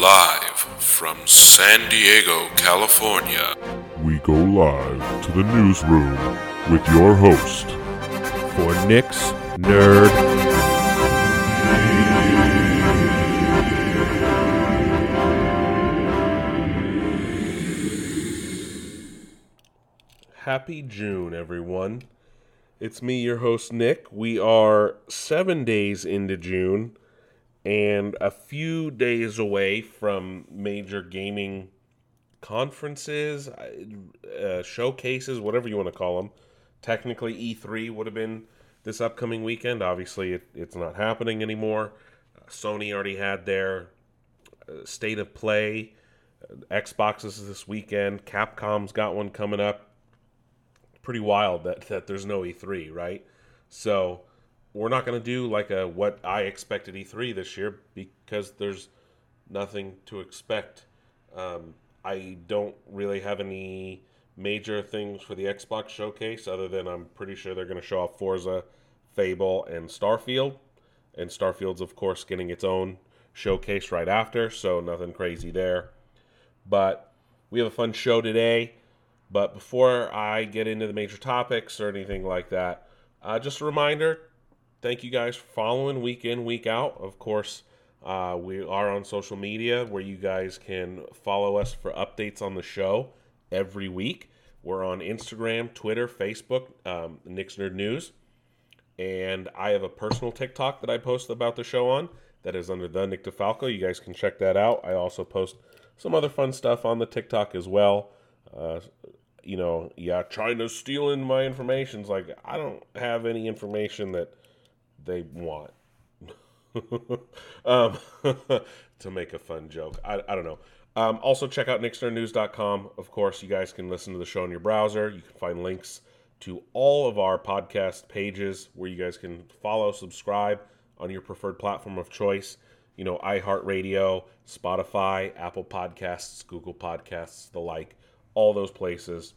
Live from San Diego, California. We go live to the newsroom with your host, for Nick's Nerd. Happy June, everyone. It's me, your host, Nick. We are seven days into June and a few days away from major gaming conferences, uh, showcases, whatever you want to call them. Technically, E3 would have been this upcoming weekend. Obviously, it, it's not happening anymore. Uh, Sony already had their uh, state of play. Xbox is this weekend. Capcom's got one coming up. Pretty wild that, that there's no E3, right? So we're not going to do like a what I expected E3 this year because there's nothing to expect. Um, I don't really have any major things for the Xbox showcase other than I'm pretty sure they're going to show off Forza, Fable, and Starfield. And Starfield's, of course, getting its own showcase right after, so nothing crazy there. But we have a fun show today. But before I get into the major topics or anything like that, uh, just a reminder thank you guys for following week in, week out. Of course, uh, we are on social media where you guys can follow us for updates on the show every week. We're on Instagram, Twitter, Facebook, um, Nerd News. And I have a personal TikTok that I post about the show on that is under the Nick DeFalco. You guys can check that out. I also post some other fun stuff on the TikTok as well. Uh, you know, yeah, trying to steal in my information. It's like I don't have any information that they want. um, to make a fun joke. I, I don't know. Um, also, check out nicksnerdnews.com. Of course, you guys can listen to the show in your browser. You can find links to all of our podcast pages where you guys can follow, subscribe on your preferred platform of choice. You know, iHeartRadio, Spotify, Apple Podcasts, Google Podcasts, the like, all those places.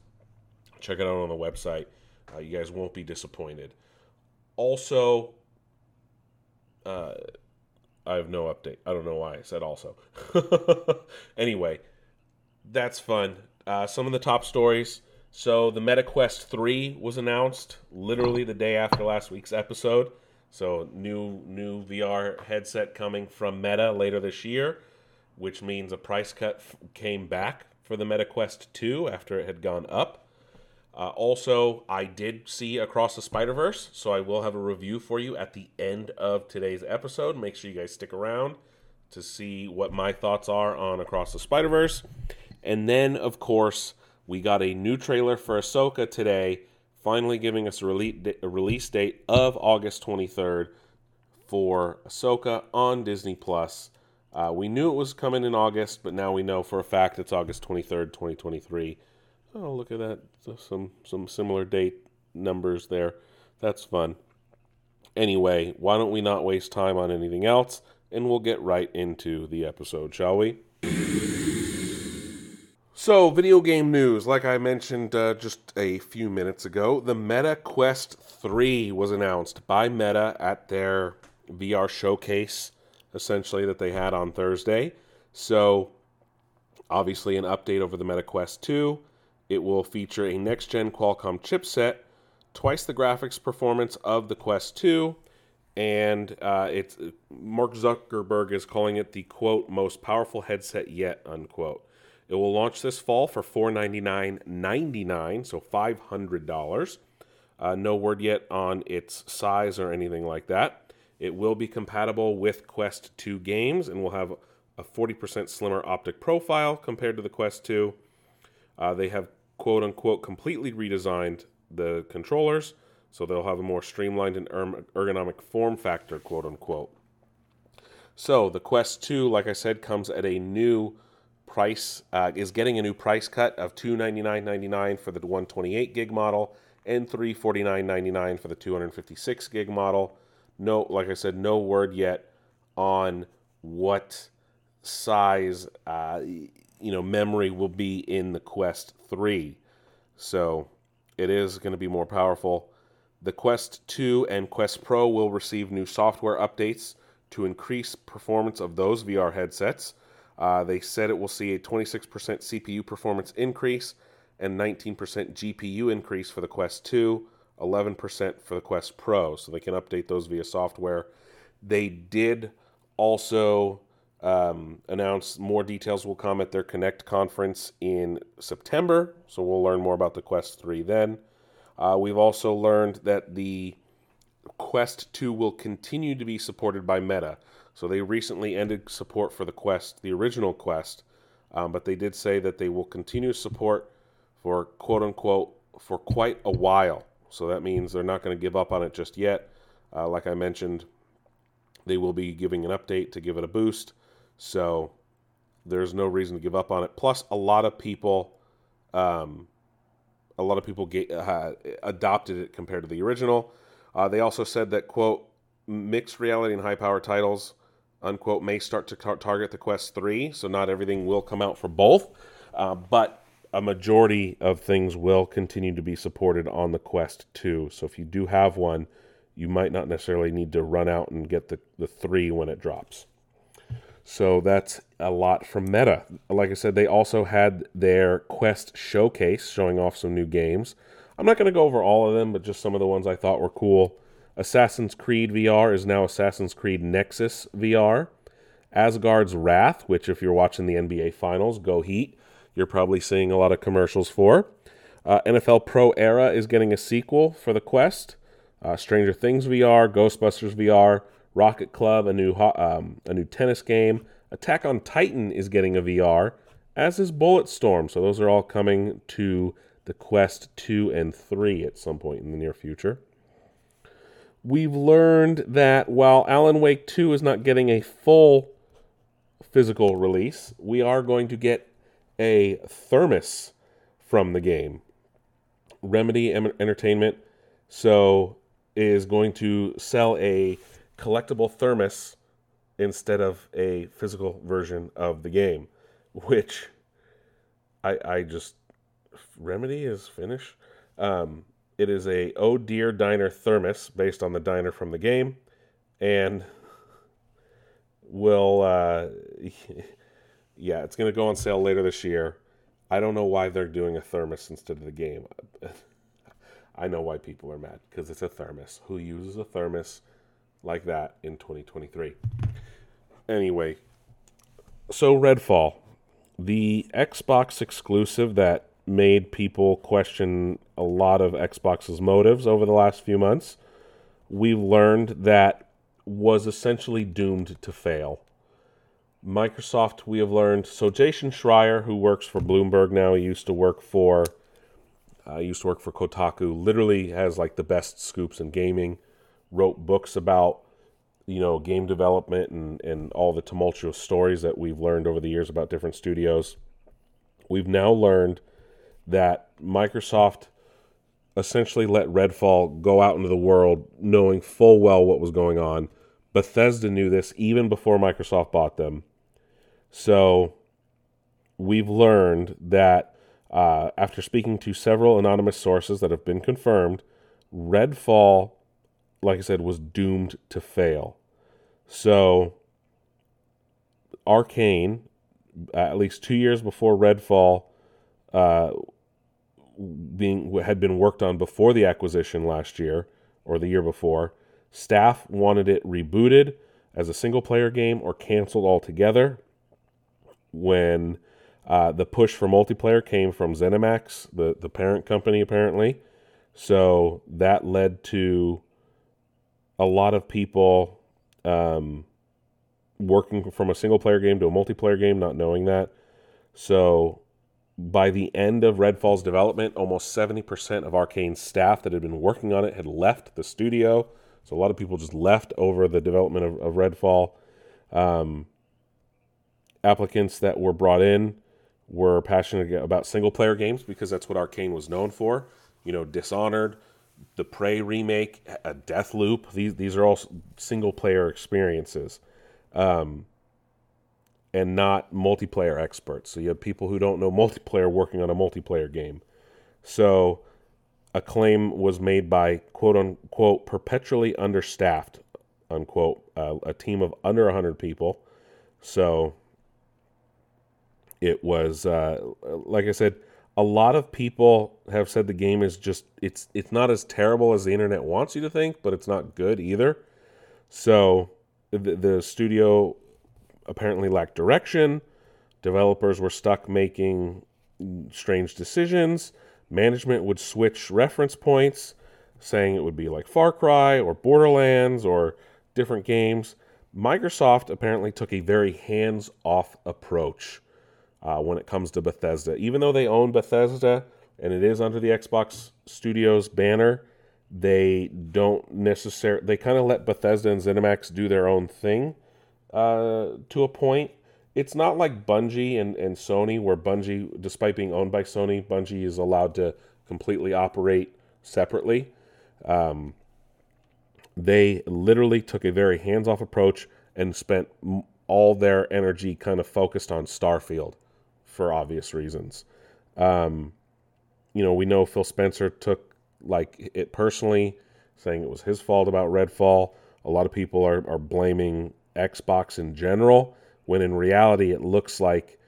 Check it out on the website. Uh, you guys won't be disappointed. Also, uh, I have no update. I don't know why I said also. anyway, that's fun. Uh, some of the top stories. So the MetaQuest 3 was announced literally the day after last week's episode. So new new VR headset coming from Meta later this year, which means a price cut f- came back for the MetaQuest 2 after it had gone up. Uh, also, I did see Across the Spider Verse, so I will have a review for you at the end of today's episode. Make sure you guys stick around to see what my thoughts are on Across the Spider Verse. And then, of course, we got a new trailer for Ahsoka today, finally giving us a, release date of August 23rd for Ahsoka on Disney Plus. Uh, we knew it was coming in August, but now we know for a fact it's August 23rd, 2023. Oh, look at that. Some some similar date numbers there. That's fun. Anyway, why don't we not waste time on anything else and we'll get right into the episode, shall we? So, video game news. Like I mentioned uh, just a few minutes ago, the Meta Quest 3 was announced by Meta at their VR showcase, essentially, that they had on Thursday. So, obviously, an update over the Meta Quest 2. It will feature a next gen Qualcomm chipset, twice the graphics performance of the Quest 2, and uh, it's Mark Zuckerberg is calling it the quote most powerful headset yet unquote. It will launch this fall for $499.99, so $500. Uh, no word yet on its size or anything like that. It will be compatible with Quest 2 games and will have a 40% slimmer optic profile compared to the Quest 2. Uh, they have quote unquote completely redesigned the controllers so they'll have a more streamlined and erm, ergonomic form factor, quote unquote. So the Quest 2, like I said, comes at a new price, uh, is getting a new price cut of $299.99 for the 128 gig model and $349.99 for the 256 gig model. No, like I said, no word yet on what size uh, you know memory will be in the Quest 3. So it is going to be more powerful. The Quest 2 and Quest Pro will receive new software updates to increase performance of those VR headsets. Uh, they said it will see a 26% CPU performance increase and 19% GPU increase for the Quest 2, 11% for the Quest Pro. So they can update those via software. They did also um, announce more details will come at their Connect conference in September. So we'll learn more about the Quest 3 then. Uh, we've also learned that the Quest 2 will continue to be supported by Meta. So they recently ended support for the Quest, the original Quest, um, but they did say that they will continue support for quote unquote for quite a while. So that means they're not going to give up on it just yet. Uh, like I mentioned, they will be giving an update to give it a boost. So there's no reason to give up on it. Plus, a lot of people, um, a lot of people get, uh, adopted it compared to the original. Uh, they also said that quote mixed reality and high power titles unquote may start to tar- target the Quest 3, so not everything will come out for both, uh, but a majority of things will continue to be supported on the Quest 2. So if you do have one, you might not necessarily need to run out and get the, the 3 when it drops. So that's a lot from Meta. Like I said, they also had their Quest showcase showing off some new games. I'm not going to go over all of them, but just some of the ones I thought were cool. Assassin's Creed VR is now Assassin's Creed Nexus VR. Asgard's Wrath, which, if you're watching the NBA Finals, go Heat, you're probably seeing a lot of commercials for. Uh, NFL Pro Era is getting a sequel for the Quest. Uh, Stranger Things VR, Ghostbusters VR, Racket Club, a new um, a new tennis game. Attack on Titan is getting a VR, as is Bulletstorm. So those are all coming to the Quest 2 and 3 at some point in the near future we've learned that while Alan Wake 2 is not getting a full physical release, we are going to get a thermos from the game. Remedy Entertainment so is going to sell a collectible thermos instead of a physical version of the game, which I I just Remedy is finished. Um, it is a Oh Deer Diner thermos based on the diner from the game, and will uh, yeah, it's going to go on sale later this year. I don't know why they're doing a thermos instead of the game. I know why people are mad because it's a thermos. Who uses a thermos like that in 2023? Anyway, so Redfall, the Xbox exclusive that made people question a lot of Xbox's motives over the last few months. We've learned that was essentially doomed to fail. Microsoft, we have learned. So Jason Schreier, who works for Bloomberg now, he used to work for, uh, used to work for Kotaku. Literally has like the best scoops in gaming. Wrote books about, you know, game development and and all the tumultuous stories that we've learned over the years about different studios. We've now learned that Microsoft essentially let Redfall go out into the world knowing full well what was going on. Bethesda knew this even before Microsoft bought them. So we've learned that uh, after speaking to several anonymous sources that have been confirmed, Redfall, like I said, was doomed to fail. So Arkane, at least two years before Redfall uh, being had been worked on before the acquisition last year or the year before. Staff wanted it rebooted as a single player game or canceled altogether. When uh, the push for multiplayer came from ZeniMax, the, the parent company, apparently. So that led to a lot of people um, working from a single player game to a multiplayer game, not knowing that. So by the end of Redfall's development, almost 70% of Arkane's staff that had been working on it had left the studio. So a lot of people just left over the development of, of Redfall. Um, applicants that were brought in were passionate about single player games because that's what Arkane was known for. You know, Dishonored, the Prey remake, a Death Loop. These these are all single player experiences. Um, and not multiplayer experts. So you have people who don't know multiplayer working on a multiplayer game. So a claim was made by quote unquote perpetually understaffed unquote uh, a team of under 100 people. So It was uh, like I said, a lot of people have said the game is just it's it's not as terrible as the internet wants you to think, but it's not good either. So the, the studio apparently lacked direction. Developers were stuck making strange decisions. Management would switch reference points, saying it would be like Far Cry or Borderlands or different games. Microsoft apparently took a very hands off approach uh, when it comes to Bethesda. Even though they own Bethesda and it is under the Xbox Studios banner, they don't necessarily, they kind of let Bethesda and ZeniMax do their own thing uh, to a point. It's not like Bungie and, and Sony, where Bungie, despite being owned by Sony, Bungie is allowed to completely operate separately. Um, they literally took a very hands off approach and spent all their energy kind of focused on Starfield for obvious reasons. Um, you know, we know Phil Spencer took like it personally, saying it was his fault about Redfall. A lot of people are, are blaming Xbox in general, when in reality, it looks like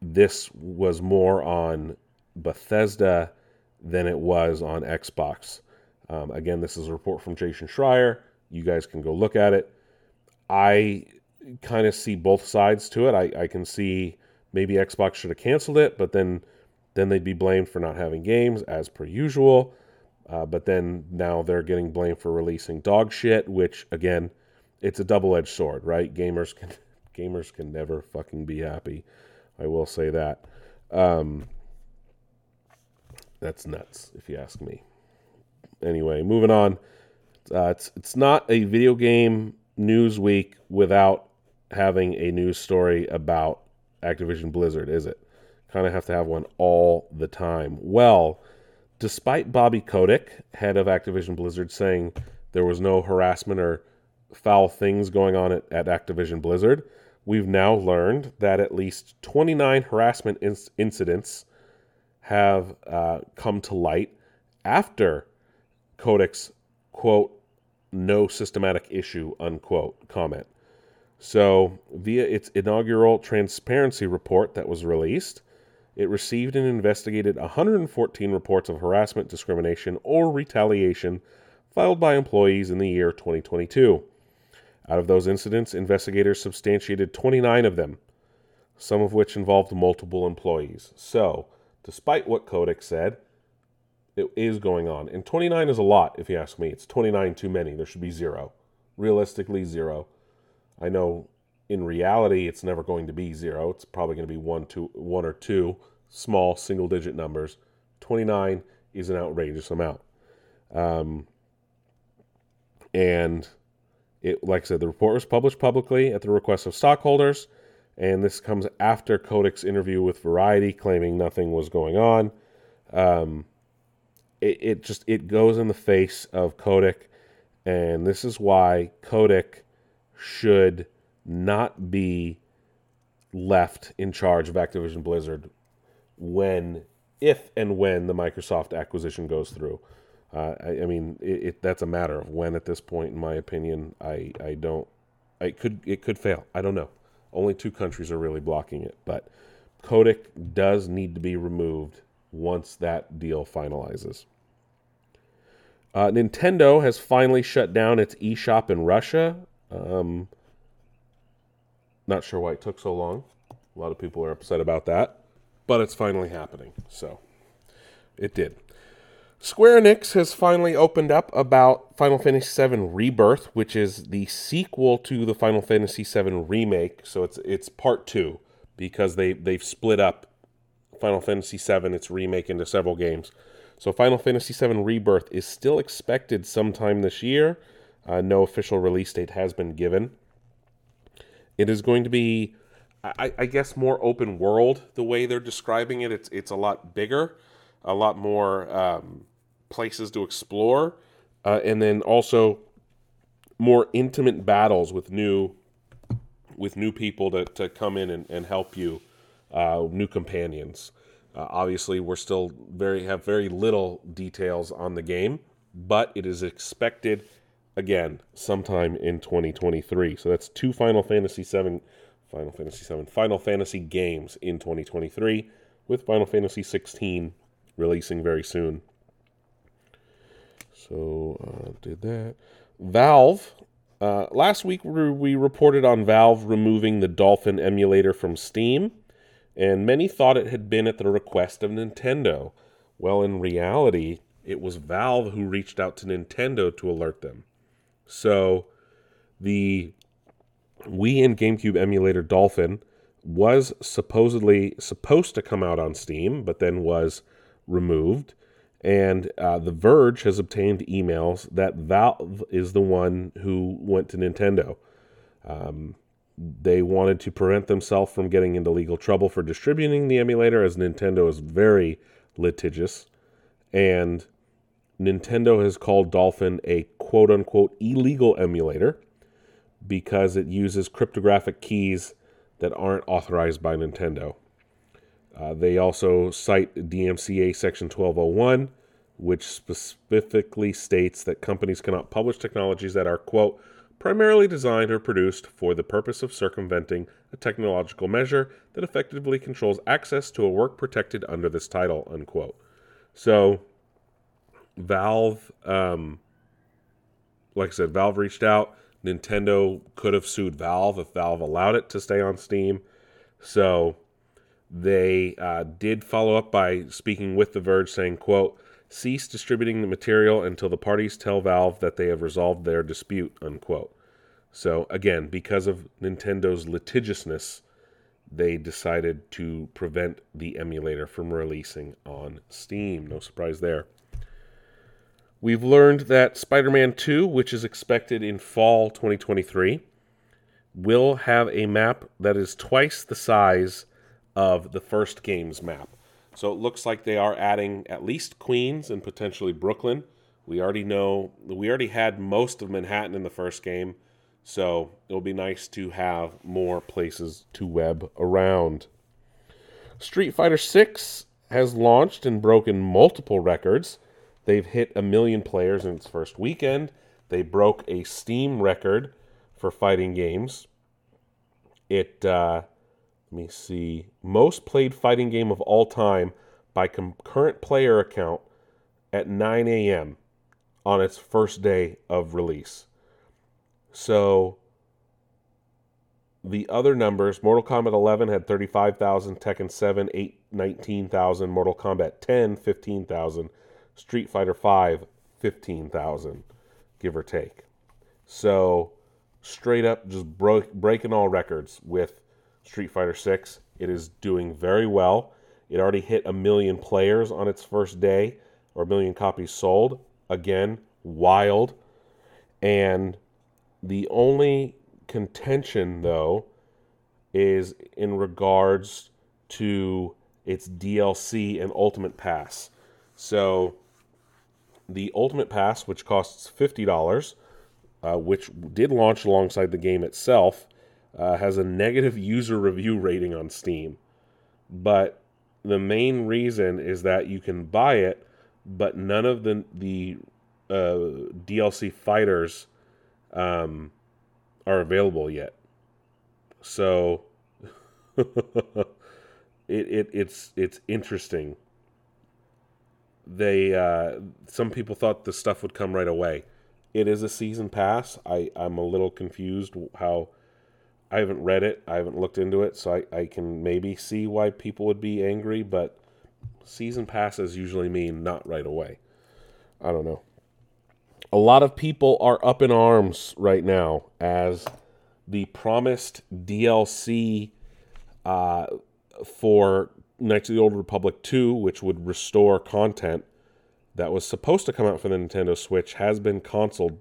this was more on Bethesda than it was on Xbox. Um, again, this is a report from Jason Schreier. You guys can go look at it. I kind of see both sides to it. I, I can see maybe Xbox should have canceled it, but then then they'd be blamed for not having games as per usual. Uh, but then now they're getting blamed for releasing dog shit, which again, it's a double-edged sword, right? Gamers can gamers can never fucking be happy. I will say that. Um, that's nuts, if you ask me. Anyway, moving on. Uh, it's it's not a video game news week without having a news story about Activision Blizzard, is it? Kind of have to have one all the time. Well, despite Bobby Kotick, head of Activision Blizzard, saying there was no harassment or foul things going on at, at Activision Blizzard, we've now learned that at least 29 harassment inc- incidents have uh, come to light after Kotick's quote, no systematic issue, unquote, comment. So, via its inaugural transparency report that was released, it received and investigated 114 reports of harassment, discrimination, or retaliation filed by employees in the year 2022. Out of those incidents, investigators substantiated 29 of them, some of which involved multiple employees. So, despite what Kotick said, it is going on. And 29 is a lot, if you ask me. It's 29 too many. There should be zero. Realistically, zero. I know in reality it's never going to be zero. It's probably going to be one, two, one or two small single digit numbers. 29 is an outrageous amount. Um, and it, like I said, the report was published publicly at the request of stockholders. And this comes after Kotick's interview with Variety claiming nothing was going on. Um, it, it just it goes in the face of Kotick, and this is why Kotick should not be left in charge of Activision Blizzard when, if and when the Microsoft acquisition goes through. Uh, I, I, mean, it, it, that's a matter of when at this point, in my opinion. I, I don't. I could it could fail. I don't know. Only two countries are really blocking it, but Kotick does need to be removed once that deal finalizes. Uh, Nintendo has finally shut down its eShop in Russia. Um, not sure why it took so long. A lot of people are upset about that, but it's finally happening. So it did. Square Enix has finally opened up about Final Fantasy VII Rebirth, which is the sequel to the Final Fantasy VII remake. So it's it's part two because they they've split up Final Fantasy VII its remake into several games. So Final Fantasy VII Rebirth is still expected sometime this year. Uh, no official release date has been given. It is going to be, I, I, guess, more open world. The way they're describing it, it's it's a lot bigger, a lot more um, places to explore, uh, and then also more intimate battles with new with new people to, to come in and, and help you, uh, new companions. Uh, obviously, we're still very have very little details on the game, but it is expected again sometime in 2023. So that's two Final Fantasy 7 Final Fantasy 7 Final Fantasy games in 2023, with Final Fantasy 16 releasing very soon. So, uh, did that. Valve. Uh, last week we reported on Valve removing the Dolphin emulator from Steam, and many thought it had been at the request of Nintendo. Well, in reality, it was Valve who reached out to Nintendo to alert them. So, the Wii and GameCube emulator Dolphin was supposedly supposed to come out on Steam, but then was removed. And uh, The Verge has obtained emails that Valve is the one who went to Nintendo. Um, they wanted to prevent themselves from getting into legal trouble for distributing the emulator, as Nintendo is very litigious. And Nintendo has called Dolphin a quote unquote illegal emulator because it uses cryptographic keys that aren't authorized by Nintendo. Uh, they also cite DMCA Section 1201, which specifically states that companies cannot publish technologies that are, quote, primarily designed or produced for the purpose of circumventing a technological measure that effectively controls access to a work protected under this title, unquote. So, Valve, um, like I said, Valve reached out. Nintendo could have sued Valve if Valve allowed it to stay on Steam. So, they uh, did follow up by speaking with The Verge, saying, quote, cease distributing the material until the parties tell Valve that they have resolved their dispute, unquote. So again, because of Nintendo's litigiousness, they decided to prevent the emulator from releasing on Steam. No surprise there. We've learned that Spider Man 2, which is expected in fall 2023, will have a map that is twice the size of the first game's map. So it looks like they are adding at least Queens and potentially Brooklyn. We already know we already had most of Manhattan in the first game, so it'll be nice to have more places to web around. Street Fighter 6 has launched and broken multiple records. They've hit a million players in its first weekend. They broke a Steam record for fighting games. It uh, let me see. Most played fighting game of all time by concurrent player account at 9 a.m. on its first day of release. So the other numbers Mortal Kombat 11 had 35,000, Tekken 7, 8, 19,000, Mortal Kombat 10, 15,000, Street Fighter 5, 15,000, give or take. So straight up just broke, breaking all records with Street Fighter 6. It is doing very well. It already hit a million players on its first day, or a million copies sold. Again, wild. And the only contention, though, is in regards to its DLC and Ultimate Pass. So, the Ultimate Pass, which costs $50, uh, which did launch alongside the game itself, uh, has a negative user review rating on Steam. But the main reason is that you can buy it, but none of the the uh, DLC fighters um, are available yet. So it, it it's it's interesting. They uh, some people thought the stuff would come right away. It is a season pass. I I'm a little confused how I haven't read it. I haven't looked into it, so I, I can maybe see why people would be angry, but season passes usually mean not right away. I don't know. A lot of people are up in arms right now as the promised DLC uh, for Knights of the Old Republic 2, which would restore content that was supposed to come out for the Nintendo Switch, has been consoled,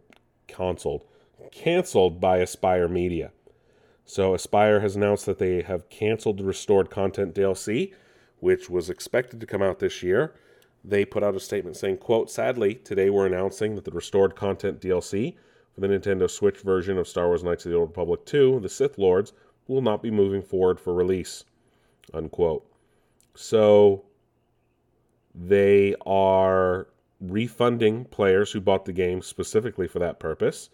consoled, canceled by Aspyr Media. So Aspyr has announced that they have canceled the restored content DLC, which was expected to come out this year. They put out a statement saying, quote, sadly, today we're announcing that the restored content DLC for the Nintendo Switch version of Star Wars Knights of the Old Republic 2, The Sith Lords, will not be moving forward for release, unquote. So they are refunding players who bought the game specifically for that purpose.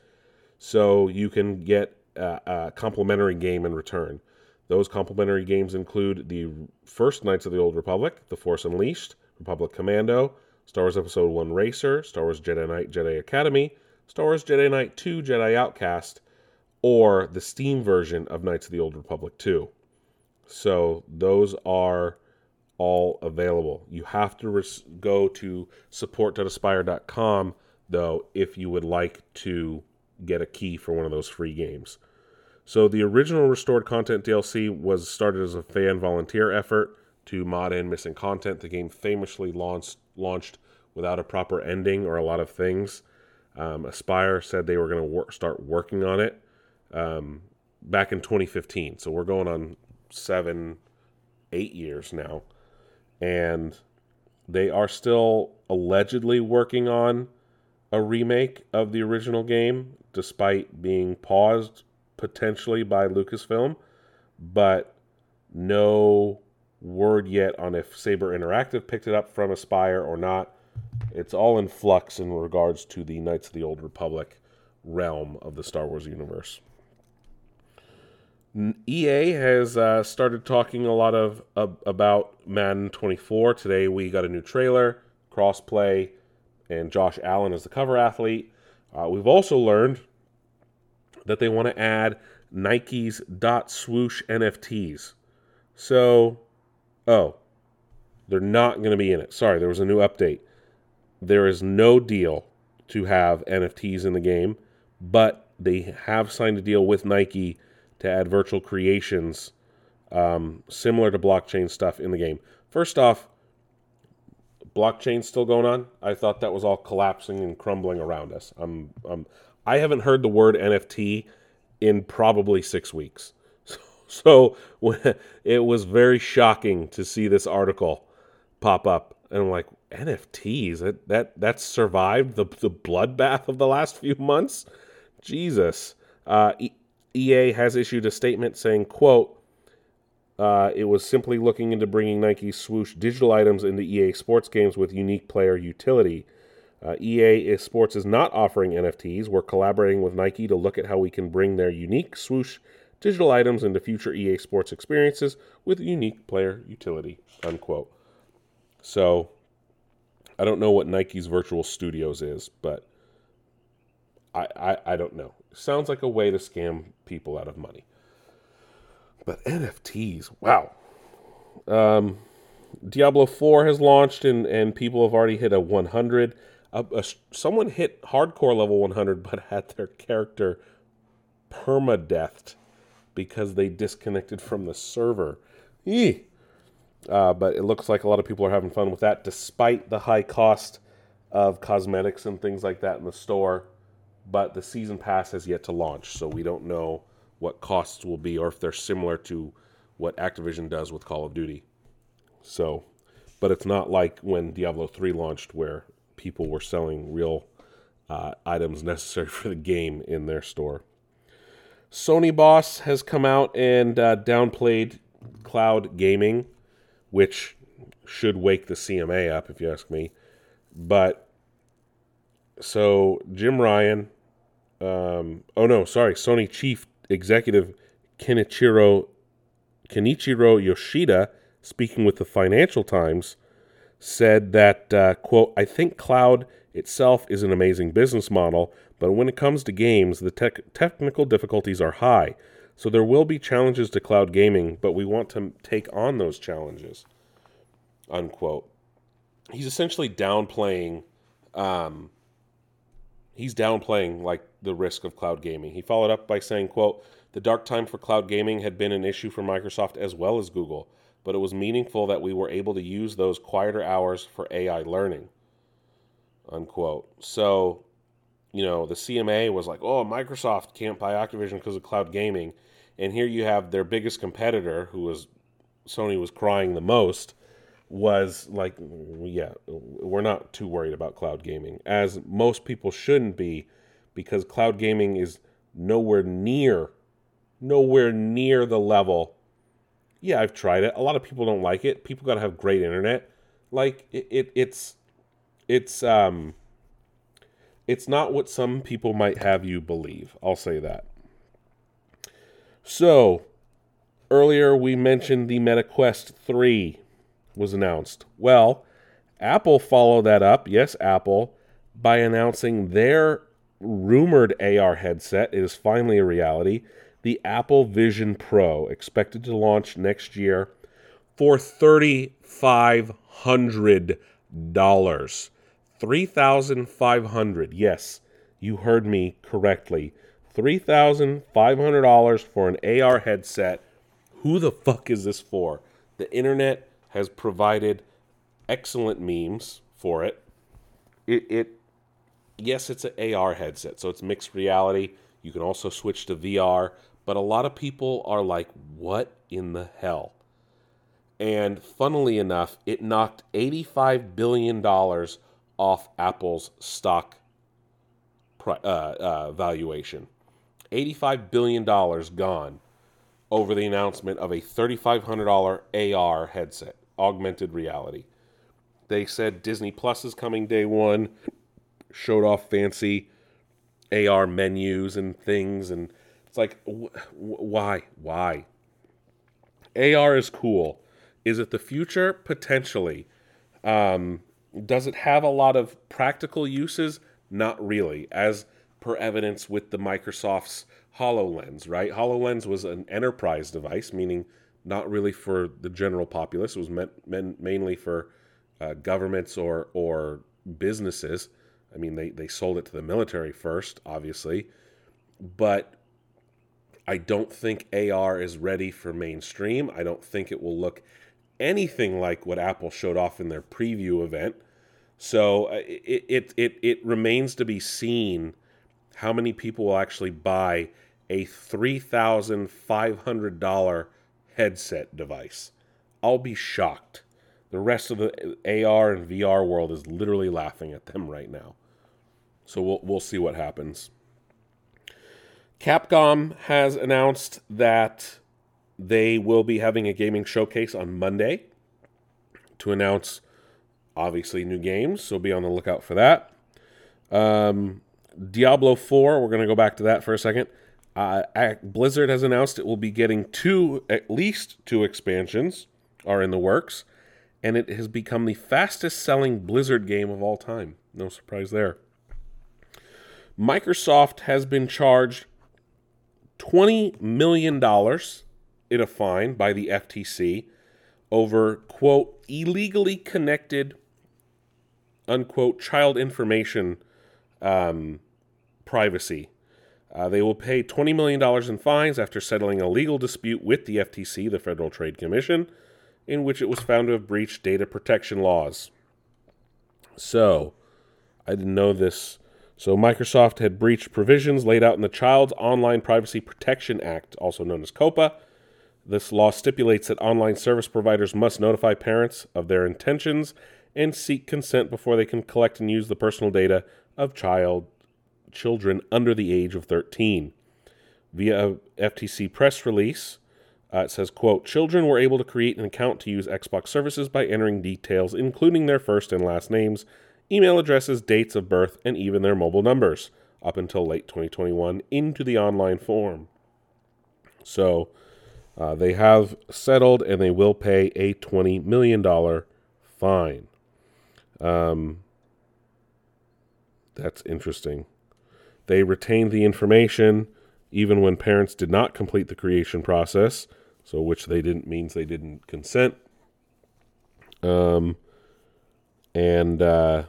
So you can get a, a complimentary game in return. Those complimentary games include the first Knights of the Old Republic, The Force Unleashed, Republic Commando, Star Wars Episode 1 Racer, Star Wars Jedi Knight Jedi Academy, Star Wars Jedi Knight 2 Jedi Outcast, or the Steam version of Knights of the Old Republic 2. So those are all available. You have to res- go to support.aspyr.com though if you would like to get a key for one of those free games. So the original restored content DLC was started as a fan volunteer effort to mod in missing content. The game famously launched launched without a proper ending or a lot of things. Um, Aspyr said they were going to wor- start working on it um, back in 2015. So we're going on seven, eight years now, and they are still allegedly working on a remake of the original game, despite being paused potentially by Lucasfilm, but no word yet on if Saber Interactive picked it up from Aspyr or not. It's all in flux in regards to the Knights of the Old Republic realm of the Star Wars universe. EA has uh, started talking a lot of uh, about Madden 24. Today we got a new trailer, crossplay, and Josh Allen is the cover athlete. Uh, we've also learned that they want to add Nike's dot swoosh NFTs. So, oh, they're not going to be in it. Sorry, there was a new update. There is no deal to have NFTs in the game, but they have signed a deal with Nike to add virtual creations um, similar to blockchain stuff in the game. First off, blockchain still going on. I thought that was all collapsing and crumbling around us. I'm, I'm I haven't heard the word NFT in probably six weeks. So, so it was very shocking to see this article pop up, and I'm like, NFTs that that that survived the the bloodbath of the last few months. Jesus, uh, EA has issued a statement saying, "quote." Uh, it was simply looking into bringing Nike swoosh digital items into EA Sports games with unique player utility. Uh, EA Sports is not offering NFTs. We're collaborating with Nike to look at how we can bring their unique swoosh digital items into future EA Sports experiences with unique player utility. Unquote. So, I don't know what Nike's Virtual Studios is, but I, I, I don't know. Sounds like a way to scam people out of money. But NFTs, wow. Um, Diablo 4 has launched and, and people have already hit a 100 a, a, someone hit hardcore level 100 but had their character permadeathed because they disconnected from the server. Eeh. Uh, but it looks like a lot of people are having fun with that, despite the high cost of cosmetics and things like that in the store. But the season pass has yet to launch, so we don't know what costs will be or if they're similar to what Activision does with Call of Duty. So, but it's not like when Diablo 3 launched, where people were selling real uh, items necessary for the game in their store. Sony Boss has come out and uh, downplayed cloud gaming, which should wake the CMA up, if you ask me. But so Jim Ryan, um, oh no, sorry, Sony chief executive Kenichiro Kenichiro Yoshida, speaking with the Financial Times, said that, uh, quote, I think cloud itself is an amazing business model, but when it comes to games, the tech technical difficulties are high. So there will be challenges to cloud gaming, but we want to take on those challenges. Unquote. He's essentially downplaying. Um, he's downplaying like the risk of cloud gaming. He followed up by saying, "quote The dark time for cloud gaming had been an issue for Microsoft as well as Google but it was meaningful that we were able to use those quieter hours for AI learning. Unquote. So, you know, the CMA was like, oh, Microsoft can't buy Activision because of cloud gaming. And here you have their biggest competitor, who was Sony was crying the most, was like, yeah, we're not too worried about cloud gaming, as most people shouldn't be, because cloud gaming is nowhere near, nowhere near the level yeah, I've tried it. A lot of people don't like it. People got to have great internet. Like it, it, it's it's um it's not what some people might have you believe. I'll say that. So, earlier we mentioned the MetaQuest 3 was announced. Well, Apple followed that up, yes, Apple, by announcing their rumored AR headset is finally a reality. The Apple Vision Pro, expected to launch next year for $3,500. 3,500. Yes, you heard me correctly. $3,500 for an AR headset. Who the fuck is this for? The internet has provided excellent memes for it. It, it yes, it's an AR headset, so it's mixed reality. You can also switch to VR, but a lot of people are like, "What in the hell?" And funnily enough, it knocked $85 billion off Apple's stock uh, uh, valuation. $85 billion gone over the announcement of a $3,500 AR headset, augmented reality. They said Disney Plus is coming day one, showed off fancy AR menus and things, and it's like, wh- why? Why? AR is cool. Is it the future? Potentially. Um, does it have a lot of practical uses? Not really, as per evidence with the Microsoft's HoloLens, right? HoloLens was an enterprise device, meaning not really for the general populace. It was meant, mainly for uh, governments or, or businesses. I mean, they, they sold it to the military first, obviously. But I don't think AR is ready for mainstream. I don't think it will look anything like what Apple showed off in their preview event. So uh, it, it, it, it remains to be seen how many people will actually buy a $3,500 headset device. I'll be shocked. The rest of the AR and VR world is literally laughing at them right now. So we'll, we'll see what happens. Capcom has announced that they will be having a gaming showcase on Monday to announce, obviously, new games. So be on the lookout for that. Um, Diablo 4, we're going to go back to that for a second. Uh, Blizzard has announced it will be getting two, at least two expansions are in the works, and it has become the fastest selling Blizzard game of all time. No surprise there. Microsoft has been charged $20 million in a fine by the FTC over, quote, illegally connected, unquote, child information um, privacy. Uh, they will pay $20 million in fines after settling a legal dispute with the FTC, the Federal Trade Commission, in which it was found to have breached data protection laws. So, I didn't know this. So, Microsoft had breached provisions laid out in the Child's Online Privacy Protection Act, also known as COPPA. this law stipulates that online service providers must notify parents of their intentions and seek consent before they can collect and use the personal data of child children under the age of 13. Via a FTC press release, uh, it says, quote, children were able to create an account to use Xbox services by entering details, including their first and last names, email addresses, dates of birth, and even their mobile numbers up until late 2021 into the online form. So, uh, they have settled and they will pay a $20 million fine. Um, that's interesting. They retained the information even when parents did not complete the creation process, so which they didn't means they didn't consent. Um, and uh,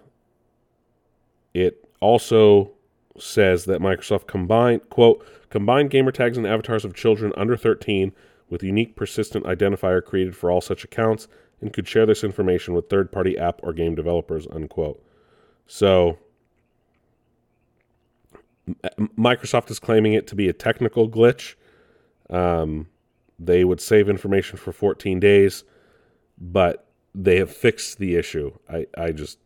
it also says that Microsoft combined quote combined gamer tags and avatars of children under 13 with unique persistent identifier created for all such accounts and could share this information with third-party app or game developers unquote so microsoft is claiming it to be a technical glitch. Um, they would save information for 14 days but they have fixed the issue. I, I just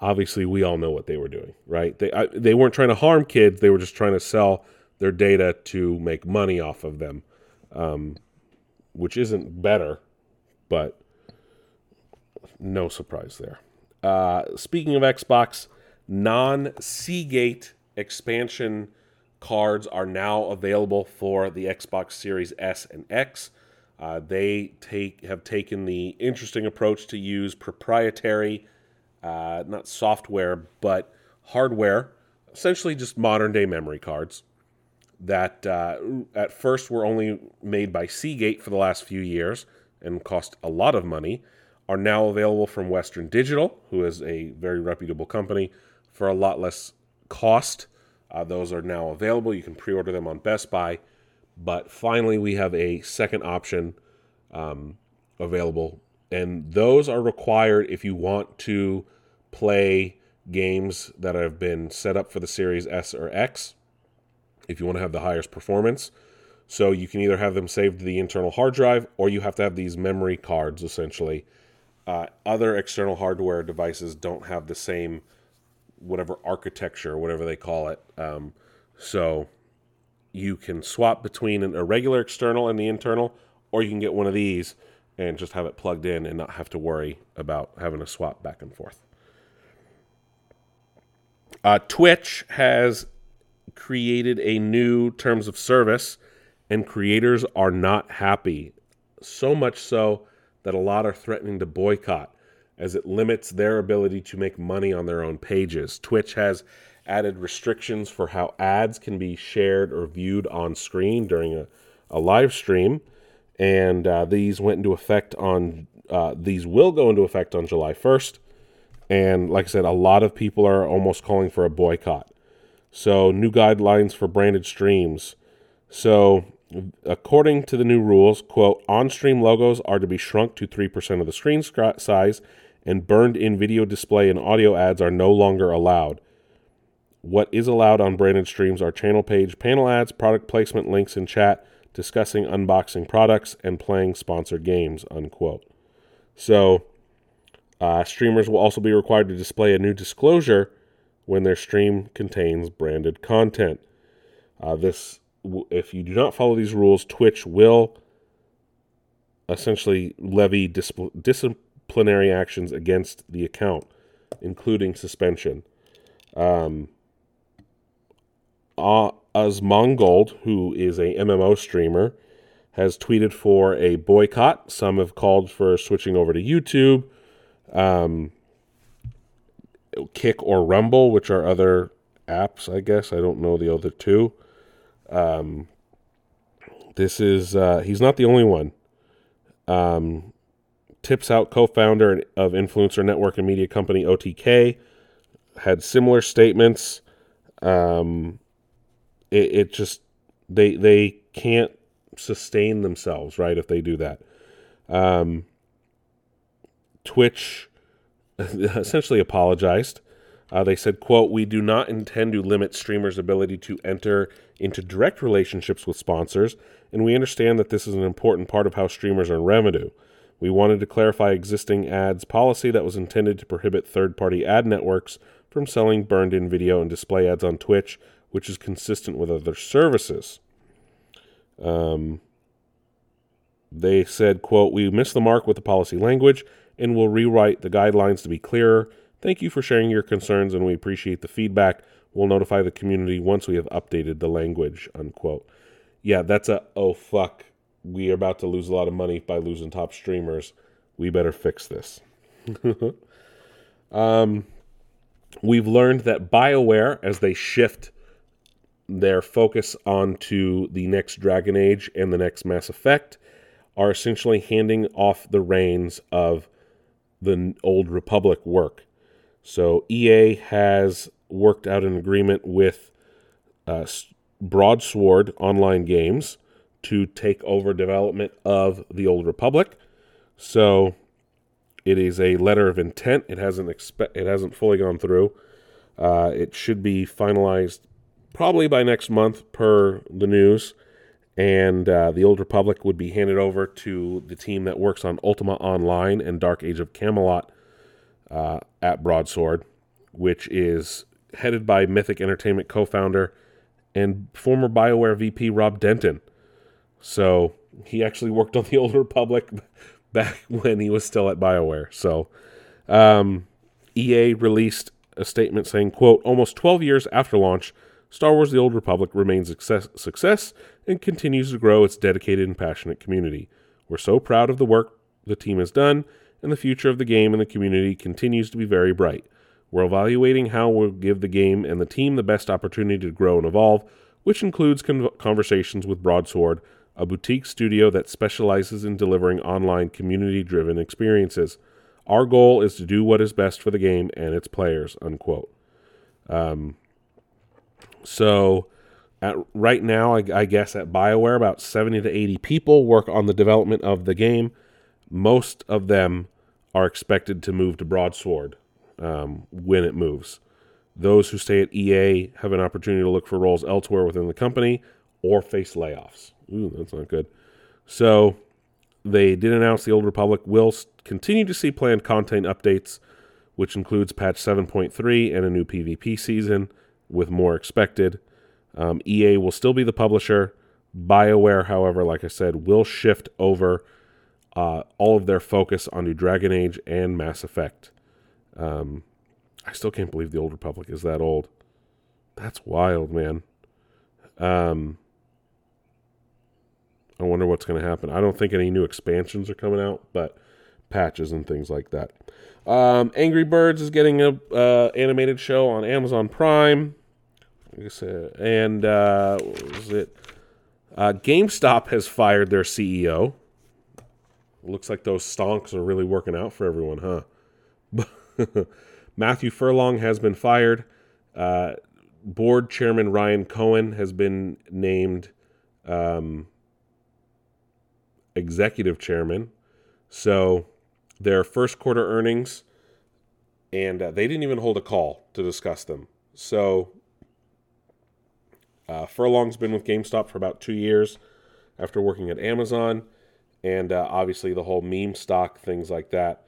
obviously we all know what they were doing right? They, I, they weren't trying to harm kids. They were just trying to sell their data to make money off of them um, which isn't better, but no surprise there. Uh, speaking of Xbox, non Seagate expansion cards are now available for the Xbox Series S and X. Uh, they take have taken the interesting approach to use proprietary, uh, not software but hardware, essentially just modern day memory cards that uh, at first were only made by Seagate for the last few years and cost a lot of money, are now available from Western Digital, who is a very reputable company, for a lot less cost. Uh, those are now available. You can pre order them on Best Buy. But finally, we have a second option um, available. And those are required if you want to play games that have been set up for the Series S or X, if you want to have the highest performance. So you can either have them saved to the internal hard drive or you have to have these memory cards essentially. Uh, other external hardware devices don't have the same whatever architecture, whatever they call it. Um, so you can swap between an irregular external and the internal, or you can get one of these and just have it plugged in and not have to worry about having to swap back and forth. Uh, Twitch has created a new terms of service, and creators are not happy. So much so that a lot are threatening to boycott as it limits their ability to make money on their own pages. Twitch has added restrictions for how ads can be shared or viewed on screen during a, a live stream, and uh, these went into effect on uh, these will go into effect on July 1st. And like I said, a lot of people are almost calling for a boycott. So, new guidelines for branded streams. So, according to the new rules, quote, on stream logos are to be shrunk to 3% of the screen size, and burned in video display and audio ads are no longer allowed. What is allowed on branded streams are channel page, panel ads, product placement links in chat, discussing unboxing products, and playing sponsored games, unquote. So, uh, streamers will also be required to display a new disclosure when their stream contains branded content. Uh, this, if you do not follow these rules, Twitch will essentially levy disciplinary actions against the account, including suspension. Um, uh, Asmongold, who is a MMO streamer, has tweeted for a boycott. Some have called for switching over to YouTube um, Kick or Rumble, which are other apps, I guess. I don't know the other two. Um, this is, uh, he's not the only one. Um, Tips Out co founder of influencer network and media company OTK had similar statements. Um, it, it just, they, they can't sustain themselves, right, if they do that. Um, Twitch essentially apologized. Uh, they said, quote, we do not intend to limit streamers' ability to enter into direct relationships with sponsors, and we understand that this is an important part of how streamers earn revenue. We wanted to clarify existing ads policy that was intended to prohibit third party ad networks from selling burned in video and display ads on Twitch, which is consistent with other services. Um, they said, quote, we missed the mark with the policy language and will rewrite the guidelines to be clearer. Thank you for sharing your concerns, and we appreciate the feedback. We'll notify the community once we have updated the language. Unquote. Yeah, that's a oh fuck. We are about to lose a lot of money by losing top streamers. We better fix this. um, we've learned that BioWare, as they shift their focus onto the next Dragon Age and the next Mass Effect, are essentially handing off the reins of the old Republic work. So EA has worked out an agreement with uh, Broadsword Online Games to take over development of the Old Republic. So it is a letter of intent. It hasn't expe- it hasn't fully gone through. Uh, it should be finalized probably by next month, per the news and uh, the Old Republic would be handed over to the team that works on Ultima Online and Dark Age of Camelot uh, at Broadsword, which is headed by Mythic Entertainment co founder and former BioWare VP Rob Denton. So he actually worked on the Old Republic back when he was still at BioWare. So um, EA released a statement saying, quote, almost 12 years after launch, Star Wars The Old Republic remains a success, and continues to grow its dedicated and passionate community. We're so proud of the work the team has done, and the future of the game and the community continues to be very bright. We're evaluating how we'll give the game and the team the best opportunity to grow and evolve, which includes con- conversations with Broadsword, a boutique studio that specializes in delivering online community driven experiences. Our goal is to do what is best for the game and its players. Unquote. Um, so, at right now, I, I guess at BioWare, about 70 to 80 people work on the development of the game. Most of them are expected to move to Broadsword um, when it moves. Those who stay at EA have an opportunity to look for roles elsewhere within the company or face layoffs. Ooh, that's not good. So they did announce the Old Republic will continue to see planned content updates, which includes patch 7.3 and a new PvP season, with more expected. Um, EA will still be the publisher. BioWare, however, like I said, will shift over uh, all of their focus onto Dragon Age and Mass Effect. Um, I still can't believe the Old Republic is that old. That's wild, man. Um, I wonder what's going to happen. I don't think any new expansions are coming out, but patches and things like that. Um, Angry Birds is getting a uh, animated show on Amazon Prime. Like I said, and uh, what was it? Uh, GameStop has fired their CEO. Looks like those stonks are really working out for everyone, huh? Matthew Furlong has been fired. Uh, board chairman Ryan Cohen has been named um, executive chairman. So their first quarter earnings, and uh, they didn't even hold a call to discuss them. So uh, Furlong's been with GameStop for about two years after working at Amazon, and uh, obviously the whole meme stock things like that.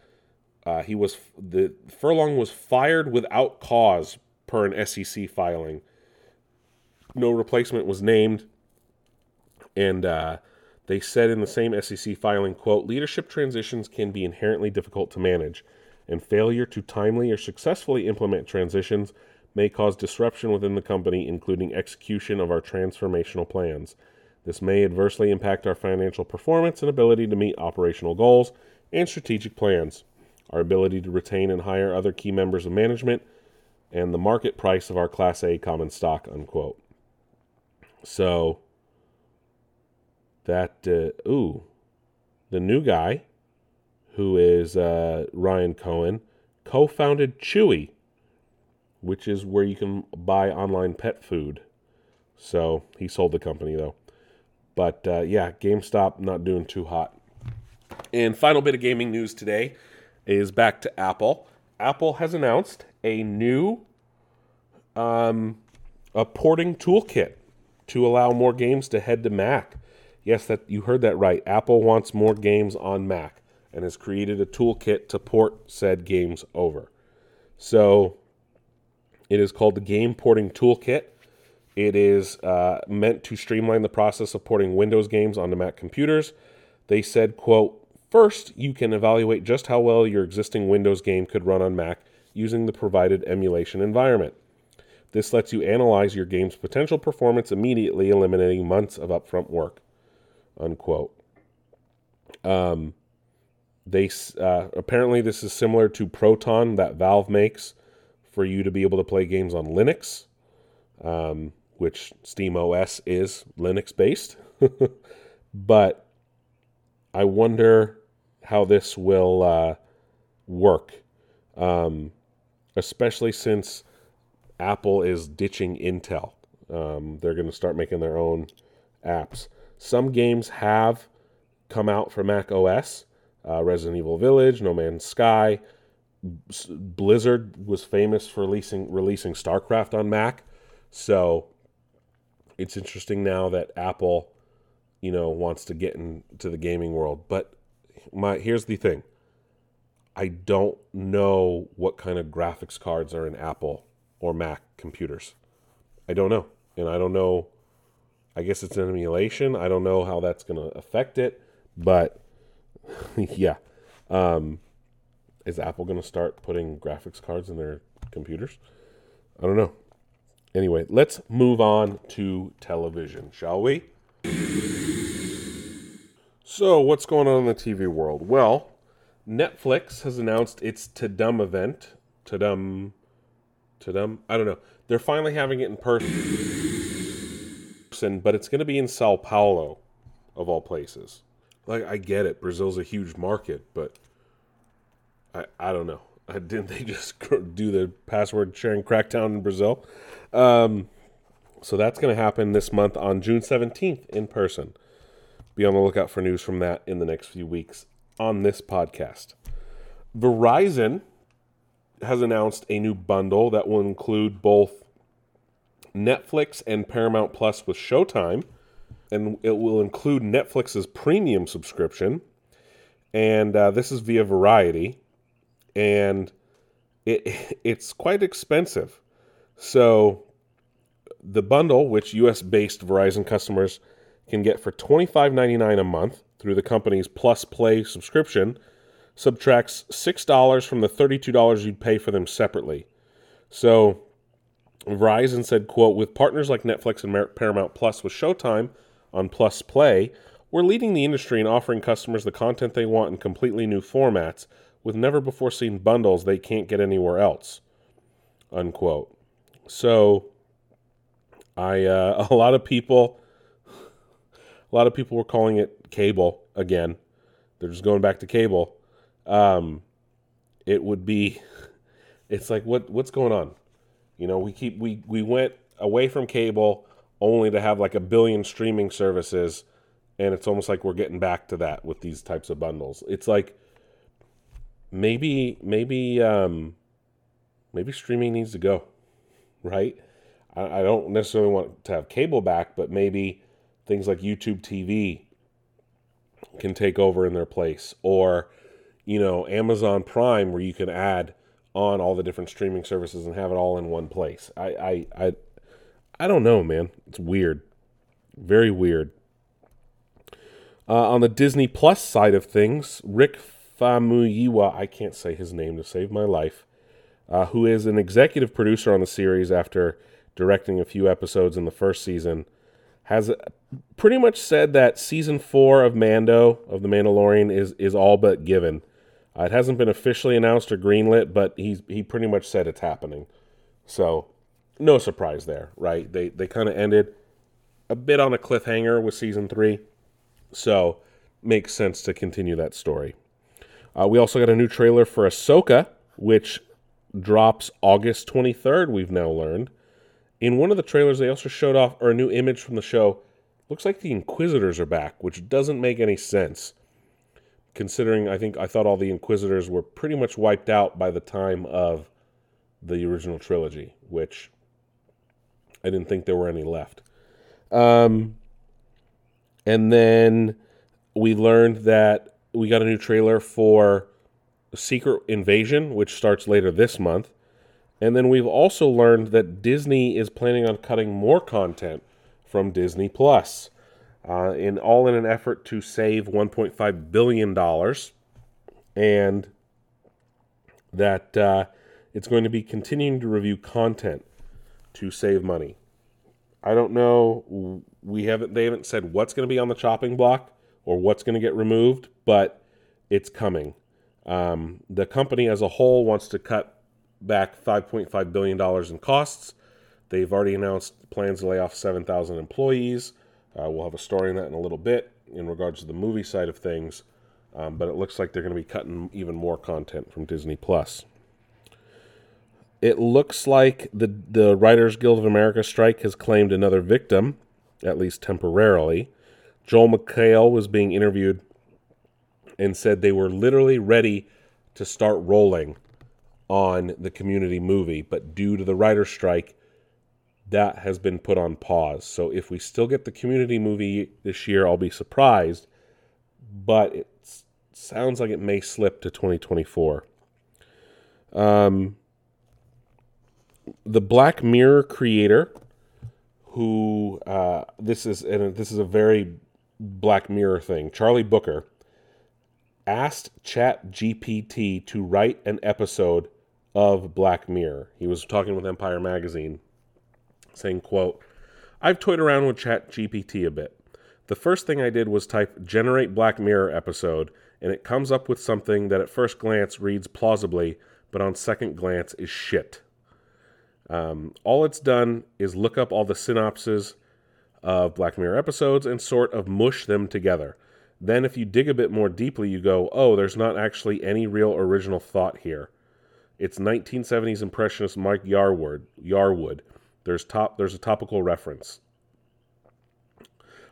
Uh, he was the Furlong was fired without cause per an SEC filing. No replacement was named, and uh, they said in the same SEC filing, "quote Leadership transitions can be inherently difficult to manage, and failure to timely or successfully implement transitions." may cause disruption within the company, including execution of our transformational plans. This may adversely impact our financial performance and ability to meet operational goals and strategic plans, our ability to retain and hire other key members of management, and the market price of our Class A common stock. Unquote. So that uh, ooh, the new guy, who is uh, Ryan Cohen, co-founded Chewy which is where you can buy online pet food. So he sold the company though. But uh, yeah, GameStop not doing too hot. And final bit of gaming news today is back to Apple. Apple has announced a new um, a porting toolkit to allow more games to head to Mac. Yes, that you heard that right. Apple wants more games on Mac and has created a toolkit to port said games over. So it is called the Game Porting Toolkit. It is uh, meant to streamline the process of porting Windows games onto Mac computers. They said, quote, First, you can evaluate just how well your existing Windows game could run on Mac using the provided emulation environment. This lets you analyze your game's potential performance immediately, eliminating months of upfront work. Unquote. Um, they uh, apparently this is similar to Proton that Valve makes, for you to be able to play games on Linux, um, which Steam OS is Linux based. but I wonder how this will uh, work, um, especially since Apple is ditching Intel. Um, they're going to start making their own apps. Some games have come out for Mac OS uh, Resident Evil Village, No Man's Sky. Blizzard was famous for releasing releasing StarCraft on Mac, so it's interesting now that Apple, you know, wants to get into the gaming world. But my here's the thing: I don't know what kind of graphics cards are in Apple or Mac computers. I don't know, and I don't know. I guess it's an emulation. I don't know how that's going to affect it, but yeah. Um, is Apple going to start putting graphics cards in their computers? I don't know. Anyway, let's move on to television, shall we? So, what's going on in the TV world? Well, Netflix has announced its Tadum event. Tadum. Tadum? I don't know. They're finally having it in person, but it's going to be in Sao Paulo, of all places. Like, I get it. Brazil's a huge market, but I, I don't know. Didn't they just do the password sharing crackdown in Brazil? Um, so that's going to happen this month on June 17th in person. Be on the lookout for news from that in the next few weeks on this podcast. Verizon has announced a new bundle that will include both Netflix and Paramount Plus with Showtime, and it will include Netflix's premium subscription. And uh, this is via Variety, and it it's quite expensive. So the bundle, which US based Verizon customers can get for $25.99 a month through the company's Plus Play subscription, subtracts $6 from the $32 you'd pay for them separately. So Verizon said, quote, with partners like Netflix and Paramount Plus with Showtime on Plus Play, we're leading the industry in offering customers the content they want in completely new formats with never before seen bundles they can't get anywhere else. Unquote. So I uh, a lot of people a lot of people were calling it cable again. They're just going back to cable. Um, it would be it's like what what's going on? You know, we keep we we went away from cable only to have like a billion streaming services and it's almost like we're getting back to that with these types of bundles. It's like maybe maybe um maybe streaming needs to go, right? I, I don't necessarily want to have cable back, but maybe things like YouTube TV can take over in their place, or you know Amazon Prime, where you can add on all the different streaming services and have it all in one place. I I I, I don't know, man. It's weird, very weird. Uh, on the Disney Plus side of things, Rick Famuyiwa, I can't say his name to save my life, uh, who is an executive producer on the series after directing a few episodes in the first season, has pretty much said that season four of Mando of the Mandalorian is is all but given. Uh, it hasn't been officially announced or greenlit, but he's he pretty much said it's happening. So no surprise there, right? They they kind of ended a bit on a cliffhanger with season three, so makes sense to continue that story. Uh, we also got a new trailer for Ahsoka, which drops August 23rd. We've now learned. In one of the trailers, they also showed off or a new image from the show. Looks like the Inquisitors are back, which doesn't make any sense, considering I think I thought all the Inquisitors were pretty much wiped out by the time of the original trilogy, which I didn't think there were any left. Um, and then we learned that we got a new trailer for Secret Invasion, which starts later this month. And then we've also learned that Disney is planning on cutting more content from Disney Plus, uh, in all in an effort to save 1.5 billion dollars, and that uh, it's going to be continuing to review content to save money. I don't know. We haven't. They haven't said what's going to be on the chopping block or what's going to get removed, but it's coming. Um, the company as a whole wants to cut back $5.5 billion in costs. They've already announced plans to lay off 7,000 employees. Uh, we'll have a story on that in a little bit in regards to the movie side of things. Um, but it looks like they're going to be cutting even more content from Disney Plus. It looks like the the Writers Guild of America strike has claimed another victim, at least temporarily. Joel McHale was being interviewed and said they were literally ready to start rolling on the community movie, but due to the writer strike, that has been put on pause. So if we still get the community movie this year, I'll be surprised, but it sounds like it may slip to 2024. Um, the Black Mirror creator, who uh, this is, and this is a very Black Mirror thing, Charlie Brooker asked Chat GPT to write an episode of Black Mirror. He was talking with Empire Magazine, saying, quote, I've toyed around with ChatGPT a bit. The first thing I did was type generate Black Mirror episode, and it comes up with something that at first glance reads plausibly, but on second glance is shit. Um, all it's done is look up all the synopses of Black Mirror episodes and sort of mush them together. Then, if you dig a bit more deeply, you go, oh, there's not actually any real original thought here. It's 1970s impressionist Mike Yarwood. Yarwood. There's top. There's a topical reference.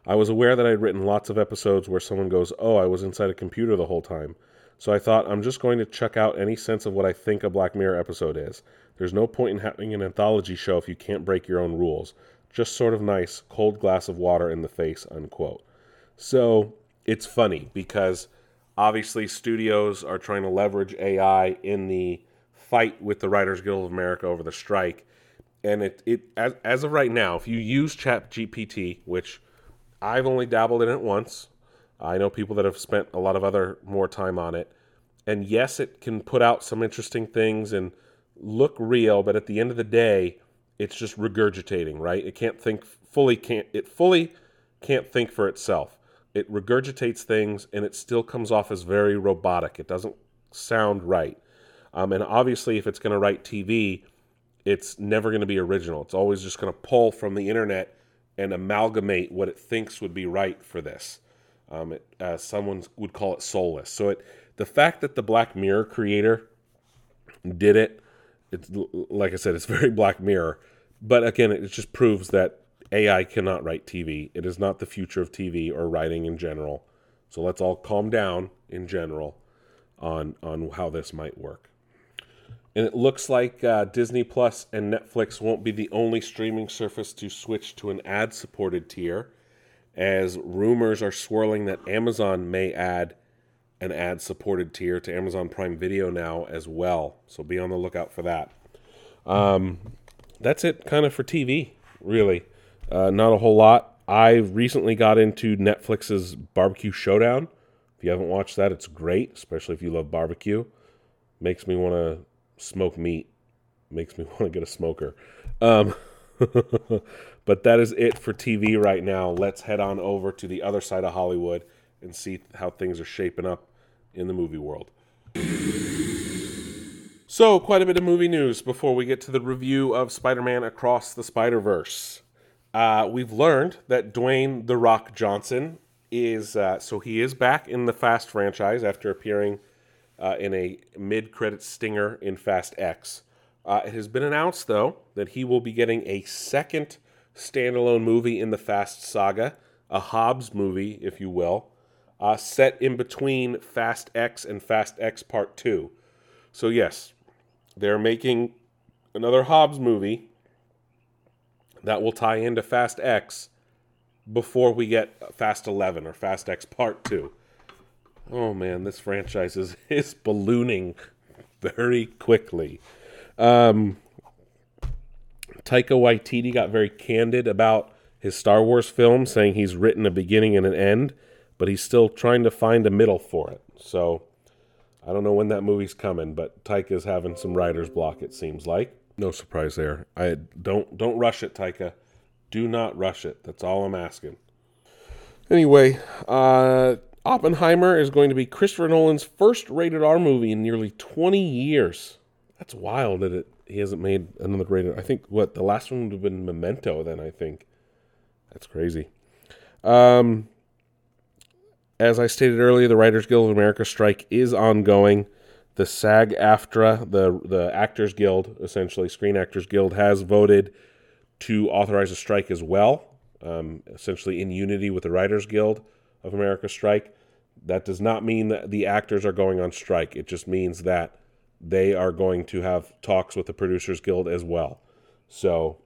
I was aware that I'd written lots of episodes where someone goes, "Oh, I was inside a computer the whole time." So I thought I'm just going to check out any sense of what I think a Black Mirror episode is. There's no point in having an anthology show if you can't break your own rules. Just sort of nice, cold glass of water in the face, unquote. So it's funny because obviously studios are trying to leverage AI in the fight with the Writers Guild of America over the strike. And it, it as, as of right now, if you use Chat GPT, which I've only dabbled in it once, I know people that have spent a lot of other more time on it. And yes, it can put out some interesting things and look real, but at the end of the day, it's just regurgitating, right? It can't think fully can't it fully can't think for itself. It regurgitates things and it still comes off as very robotic. It doesn't sound right. Um, and obviously, if it's going to write TV, it's never going to be original. It's always just going to pull from the internet and amalgamate what it thinks would be right for this. Um, it, uh, someone would call it soulless. So it, the fact that the Black Mirror creator did it, it's like I said, it's very Black Mirror. But again, it just proves that AI cannot write TV. It is not the future of TV or writing in general. So let's all calm down in general on on how this might work. And it looks like uh, Disney Plus and Netflix won't be the only streaming service to switch to an ad supported tier, as rumors are swirling that Amazon may add an ad supported tier to Amazon Prime Video now as well. So be on the lookout for that. Um, that's it kind of for TV, really. Uh, not a whole lot. I recently got into Netflix's Barbecue Showdown. If you haven't watched that, it's great, especially if you love barbecue. Makes me want to smoke meat. Makes me want to get a smoker. Um, but that is it for TV right now. Let's head on over to the other side of Hollywood and see how things are shaping up in the movie world. So, quite a bit of movie news before we get to the review of Spider Man Across the Spider Verse. Uh, we've learned that Dwayne The Rock Johnson is, uh, so he is back in the Fast franchise after appearing uh, in a mid credit stinger in Fast X. Uh, it has been announced, though, that he will be getting a second standalone movie in the Fast saga, a Hobbs movie, if you will, uh, set in between Fast X and Fast X Part 2. So, yes, they're making another Hobbs movie that will tie into Fast X before we get Fast 11 or Fast X Part 2. Oh man, this franchise is, is ballooning very quickly. Um, Taika Waititi got very candid about his Star Wars film, saying he's written a beginning and an end, but he's still trying to find a middle for it. So I don't know when that movie's coming, but Taika's having some writer's block, it seems like. No surprise there. I don't don't rush it, Taika. Do not rush it. That's all I'm asking. Anyway, uh, Oppenheimer is going to be Christopher Nolan's first rated R movie in nearly 20 years. That's wild that it he hasn't made another rated. I think what the last one would have been Memento. Then I think that's crazy. Um, as I stated earlier, the Writers Guild of America strike is ongoing the SAG-AFTRA, the the Actors Guild, essentially Screen Actors Guild, has voted to authorize a strike as well, um, essentially in unity with the Writers Guild of America strike. That does not mean that the actors are going on strike. It just means that they are going to have talks with the Producers Guild as well. So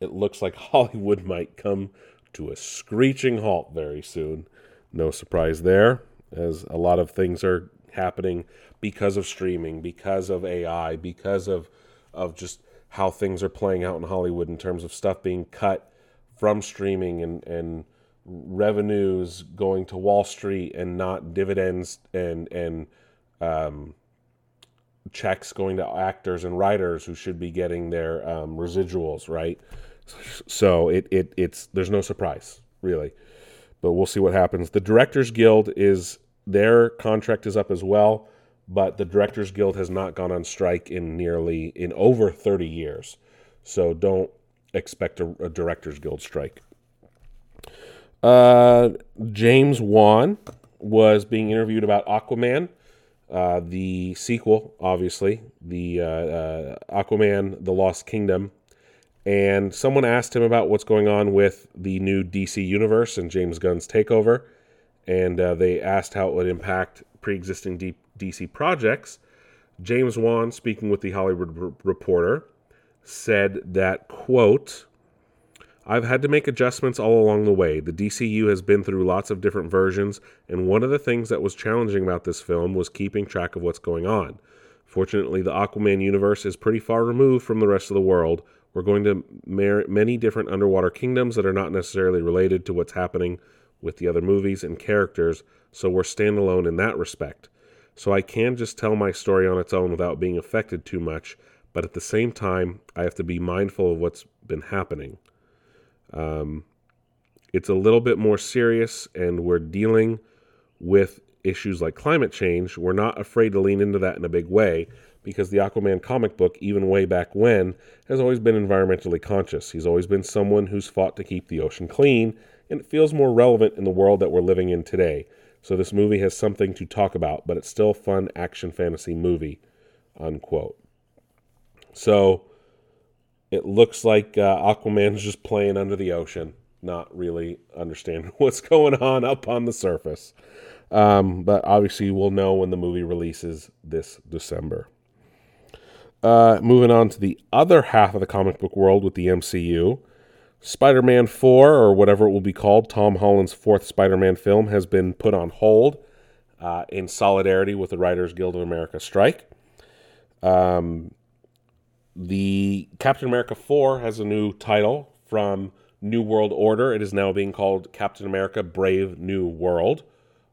it looks like Hollywood might come to a screeching halt very soon. No surprise there, as a lot of things are happening because of streaming, because of AI, because of of just how things are playing out in Hollywood in terms of stuff being cut from streaming and and revenues going to Wall Street and not dividends and and um, checks going to actors and writers who should be getting their um, residuals, right? So it, it it's there's no surprise really, but we'll see what happens. The Directors Guild is their contract is up as well, but the Directors Guild has not gone on strike in nearly in over 30 years, so don't expect a, a Directors Guild strike. Uh, James Wan was being interviewed about Aquaman, uh, the sequel, obviously, the uh, uh, Aquaman: The Lost Kingdom, and someone asked him about what's going on with the new DC universe and James Gunn's takeover, and uh, they asked how it would impact pre-existing D- DC projects. James Wan, speaking with the Hollywood R- Reporter, said that quote I've had to make adjustments all along the way. The DCU has been through lots of different versions, and one of the things that was challenging about this film was keeping track of what's going on. Fortunately, the Aquaman universe is pretty far removed from the rest of the world. We're going to many different underwater kingdoms that are not necessarily related to what's happening with the other movies and characters, so we're standalone in that respect. So I can just tell my story on its own without being affected too much, but at the same time, I have to be mindful of what's been happening. Um, it's a little bit more serious, and we're dealing with issues like climate change. We're not afraid to lean into that in a big way because the Aquaman comic book, even way back when, has always been environmentally conscious. He's always been someone who's fought to keep the ocean clean, and it feels more relevant in the world that we're living in today. So this movie has something to talk about, but it's still fun action fantasy movie, unquote. So it looks like uh, Aquaman's just playing under the ocean, not really understanding what's going on up on the surface. Um, but obviously, we'll know when the movie releases this December. Uh, moving on to the other half of the comic book world with the MCU. Spider Man 4, or whatever it will be called, Tom Holland's fourth Spider Man film, has been put on hold uh, in solidarity with the Writers Guild of America strike. Um, the Captain America 4 has a new title from New World Order. It is now being called Captain America Brave New World.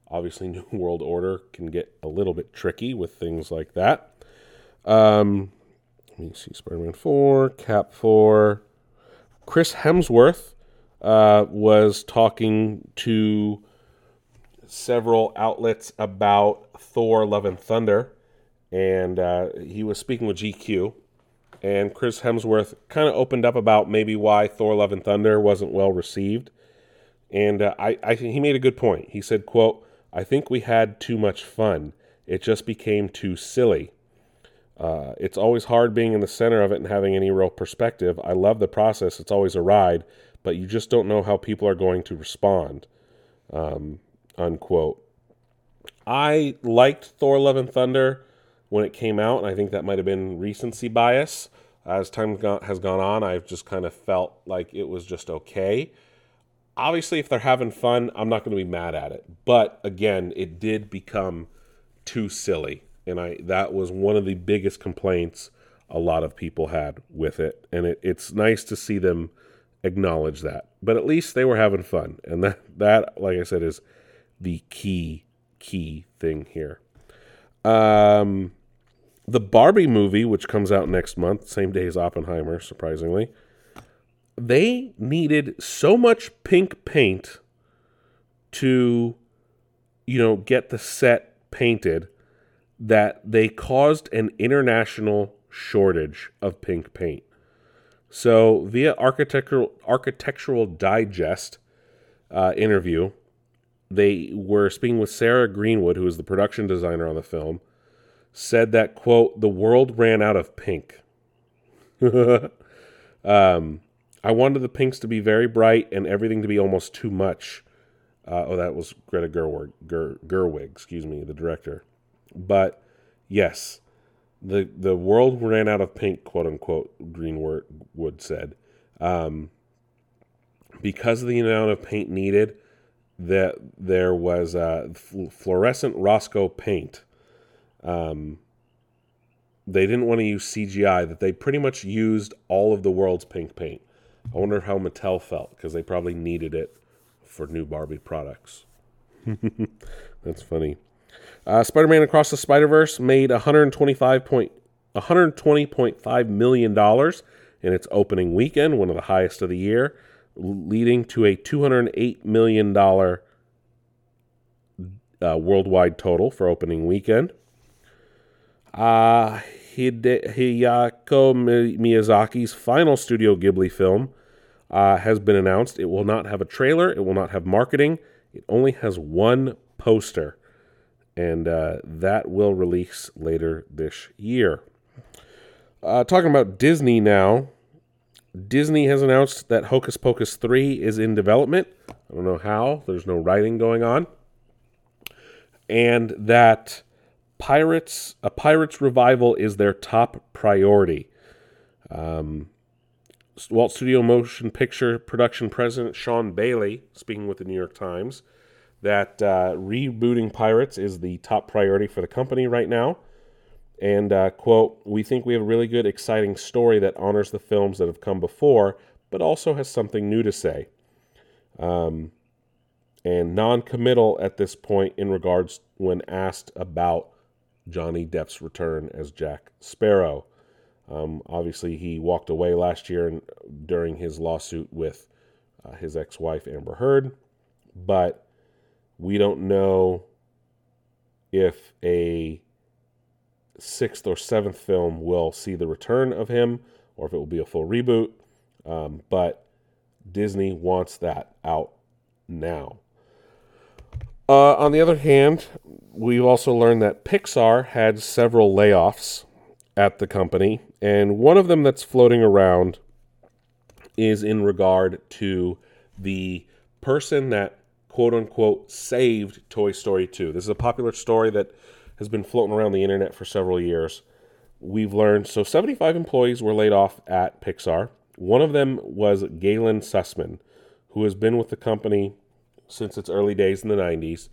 Obviously, New World Order can get a little bit tricky with things like that. Um, let me see Spider Man 4, Cap 4. Chris Hemsworth uh, was talking to several outlets about Thor Love and Thunder, and uh, he was speaking with GQ. And Chris Hemsworth kind of opened up about maybe why Thor Love and Thunder wasn't well received. And uh, I, I he made a good point. He said, quote, I think we had too much fun. It just became too silly. Uh, it's always hard being in the center of it and having any real perspective. I love the process. It's always a ride, but you just don't know how people are going to respond. Um, unquote. I liked Thor Love and Thunder when it came out, and I think that might have been recency bias. As time has gone on, I've just kind of felt like it was just okay. Obviously, if they're having fun, I'm not going to be mad at it. But again, it did become too silly and I that was one of the biggest complaints a lot of people had with it, and it, it's nice to see them acknowledge that. But at least they were having fun, and that that, like I said, is the key key thing here. Um, the Barbie movie, which comes out next month, same day as Oppenheimer, surprisingly, they needed so much pink paint to, you know, get the set painted that they caused an international shortage of pink paint. So, via architectural architectural digest uh, interview, they were speaking with Sarah Greenwood, who is the production designer on the film, said that quote the world ran out of pink. um, I wanted the pinks to be very bright and everything to be almost too much. Uh, oh, that was Greta Gerwig, Ger, Gerwig, excuse me, the director. But yes, the the world ran out of pink, quote unquote. Greenwood said, um, because of the amount of paint needed, that there was uh, fluorescent Rosco paint. Um, they didn't want to use CGI; that they pretty much used all of the world's pink paint. I wonder how Mattel felt because they probably needed it for new Barbie products. That's funny. Uh, Spider-Man Across the Spider-Verse made 125 point, 120.5 million dollars in its opening weekend, one of the highest of the year, leading to a 208 million dollar uh, worldwide total for opening weekend. Uh, Hide- Miyazaki's final Studio Ghibli film uh, has been announced. It will not have a trailer, it will not have marketing, it only has one poster, and uh, that will release later this year. Uh, talking about Disney now, Disney has announced that Hocus Pocus 3 is in development. I don't know how, there's no writing going on. And that Pirates, a Pirates revival is their top priority. Um, Walt Studio Motion Picture Production President Sean Bailey, speaking with the New York Times, that uh, rebooting Pirates is the top priority for the company right now. And, uh, quote, we think we have a really good, exciting story that honors the films that have come before, but also has something new to say. Um, and non committal at this point in regards when asked about Johnny Depp's return as Jack Sparrow. Um, obviously, he walked away last year during his lawsuit with uh, his ex-wife Amber Heard, but we don't know if a sixth or seventh film will see the return of him or if it will be a full reboot. Um, but Disney wants that out now. Uh, on the other hand, we've also learned that Pixar had several layoffs at the company, and one of them that's floating around is in regard to the person that quote unquote saved Toy Story 2. This is a popular story that has been floating around the internet for several years. We've learned so 75 employees were laid off at Pixar. One of them was Galyn Susman, who has been with the company since its early days in the 90s.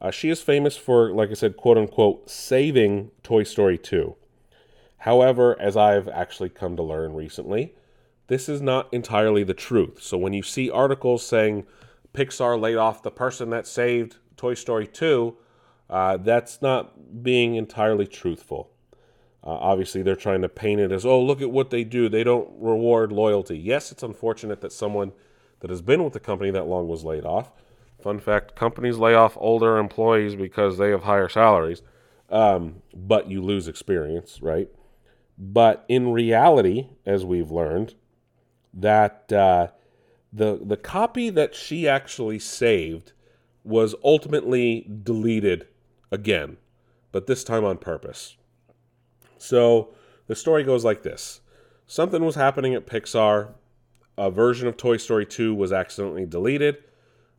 Uh, she is famous for, like I said, quote unquote, saving Toy Story 2. However, as I've actually come to learn recently, this is not entirely the truth. So when you see articles saying Pixar laid off the person that saved Toy Story 2, uh, that's not being entirely truthful. Uh, obviously, they're trying to paint it as, oh, look at what they do. They don't reward loyalty. Yes, it's unfortunate that someone that has been with the company that long was laid off. Fun fact companies lay off older employees because they have higher salaries, um, but you lose experience, right? But in reality, as we've learned, that uh, the the copy that she actually saved was ultimately deleted again, but this time on purpose. So the story goes like this: something was happening at Pixar. A version of Toy Story 2 was accidentally deleted,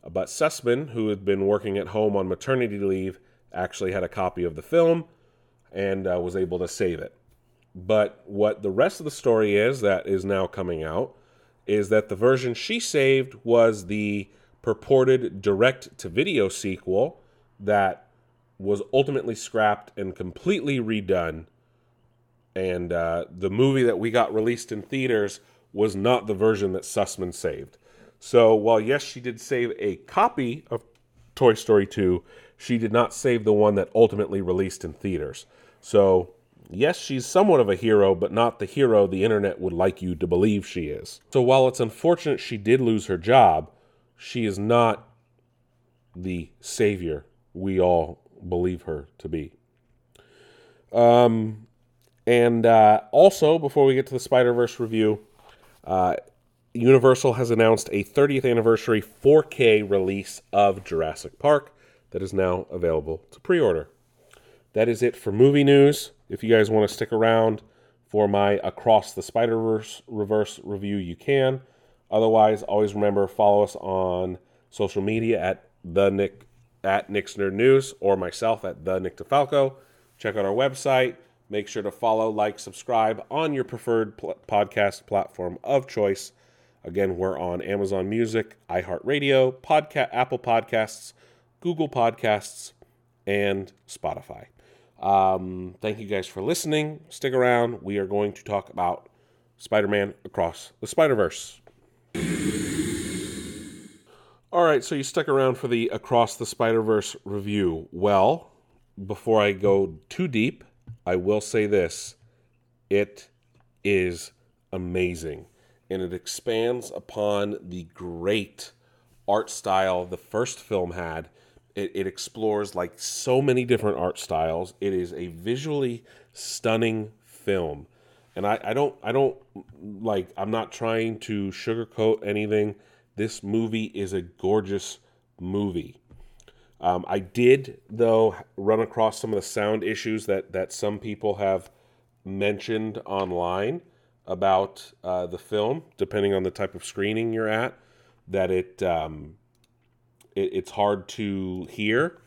but Susman, who had been working at home on maternity leave, actually had a copy of the film and uh, was able to save it. But what the rest of the story is that is now coming out is that the version she saved was the purported direct to video sequel that was ultimately scrapped and completely redone. And uh, the movie that we got released in theaters was not the version that Susman saved. So while, yes, she did save a copy of Toy Story 2, she did not save the one that ultimately released in theaters. So yes, she's somewhat of a hero, but not the hero the internet would like you to believe she is. So while it's unfortunate she did lose her job, she is not the savior we all believe her to be. Um, and uh, also, before we get to the Spider Verse review, uh, Universal has announced a 30th anniversary 4K release of Jurassic Park that is now available to pre order. That is it for movie news. If you guys want to stick around for my Across the Spider Verse reverse review, you can. Otherwise, always remember follow us on social media at the Nick at Nick's Nerd News or myself at the Nick DeFalco. Check out our website. Make sure to follow, like, subscribe on your preferred pl- podcast platform of choice. Again, we're on Amazon Music, iHeartRadio, Podcast, Apple Podcasts, Google Podcasts, and Spotify. Um, thank you guys for listening. Stick around. We are going to talk about Spider Man Across the Spider Verse. All right, so you stuck around for the Across the Spider Verse review. Well, before I go too deep, I will say this it is amazing and it expands upon the great art style the first film had. It, it explores like so many different art styles. It is a visually stunning film. And I, I don't I don't like I'm not trying to sugarcoat anything. This movie is a gorgeous movie. Um, I did, though, run across some of the sound issues that, that some people have mentioned online about uh, the film, depending on the type of screening you're at, that it, um, it it's hard to hear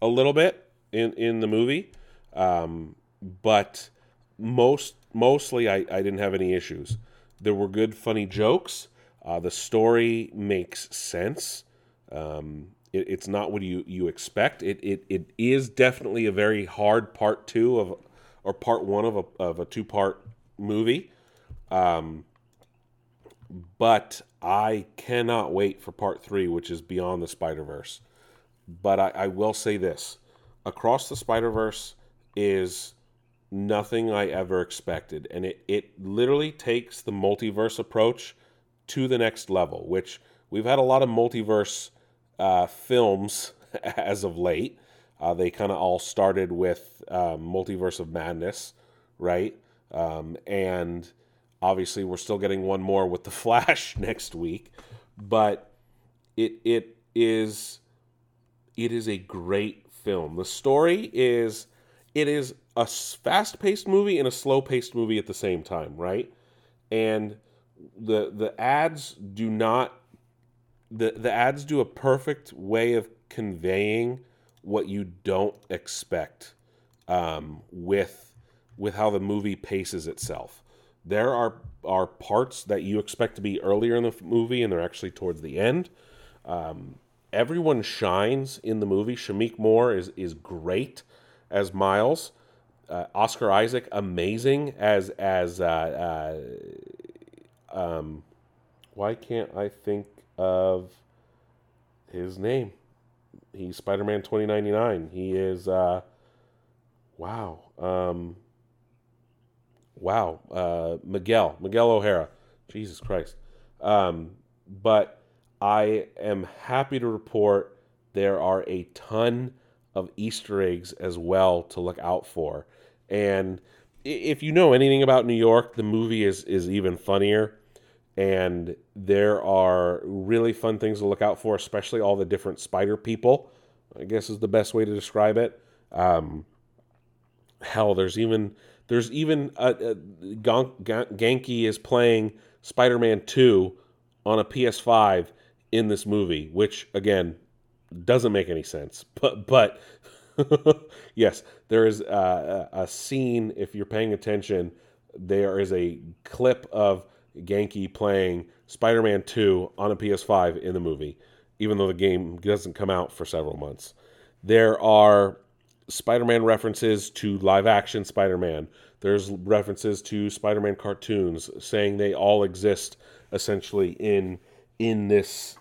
a little bit in, in the movie. Um, but most mostly, I, I didn't have any issues. There were good, funny jokes. Uh, the story makes sense. Um, it, it's not what you, you expect. It, it it is definitely a very hard part two of or part one of a of a two part movie. Um, but I cannot wait for part three, which is Beyond the Spider Verse. But I, I will say this: Across the Spider Verse is nothing I ever expected, and it it literally takes the multiverse approach to the next level. Which we've had a lot of multiverse uh, films as of late. Uh, they kind of all started with um, Multiverse of Madness, right? Um, and obviously, we're still getting one more with the Flash next week, but it it is it is a great film. The story is it is a fast-paced movie and a slow-paced movie at the same time, right? And the the ads do not the the ads do a perfect way of conveying what you don't expect um, with with how the movie paces itself. There are are parts that you expect to be earlier in the movie, and they're actually towards the end. Um, everyone shines in the movie. Shameik Moore is is great as Miles. Uh, Oscar Isaac amazing as as uh, uh, um, why can't I think of his name. He's Spider Man 2099. He is, uh, wow. Um, wow. Uh, Miguel, Miguel O'Hara. Jesus Christ. Um, but I am happy to report there are a ton of Easter eggs as well to look out for. And if you know anything about New York, the movie is, is even funnier and there are really fun things to look out for, especially all the different spider people. I guess is the best way to describe it. Um, hell, there's even there's even a, a, Ganke is playing Spider-Man Two on a PS5 in this movie, which again doesn't make any sense. But but yes, there is uh, a, a scene. If you're paying attention, there is a clip of Ganke playing Spider Man 2 on a PS5 in the movie, even though the game doesn't come out for several months. There are Spider Man references to live action Spider Man. There's references to Spider Man cartoons saying they all exist essentially in in this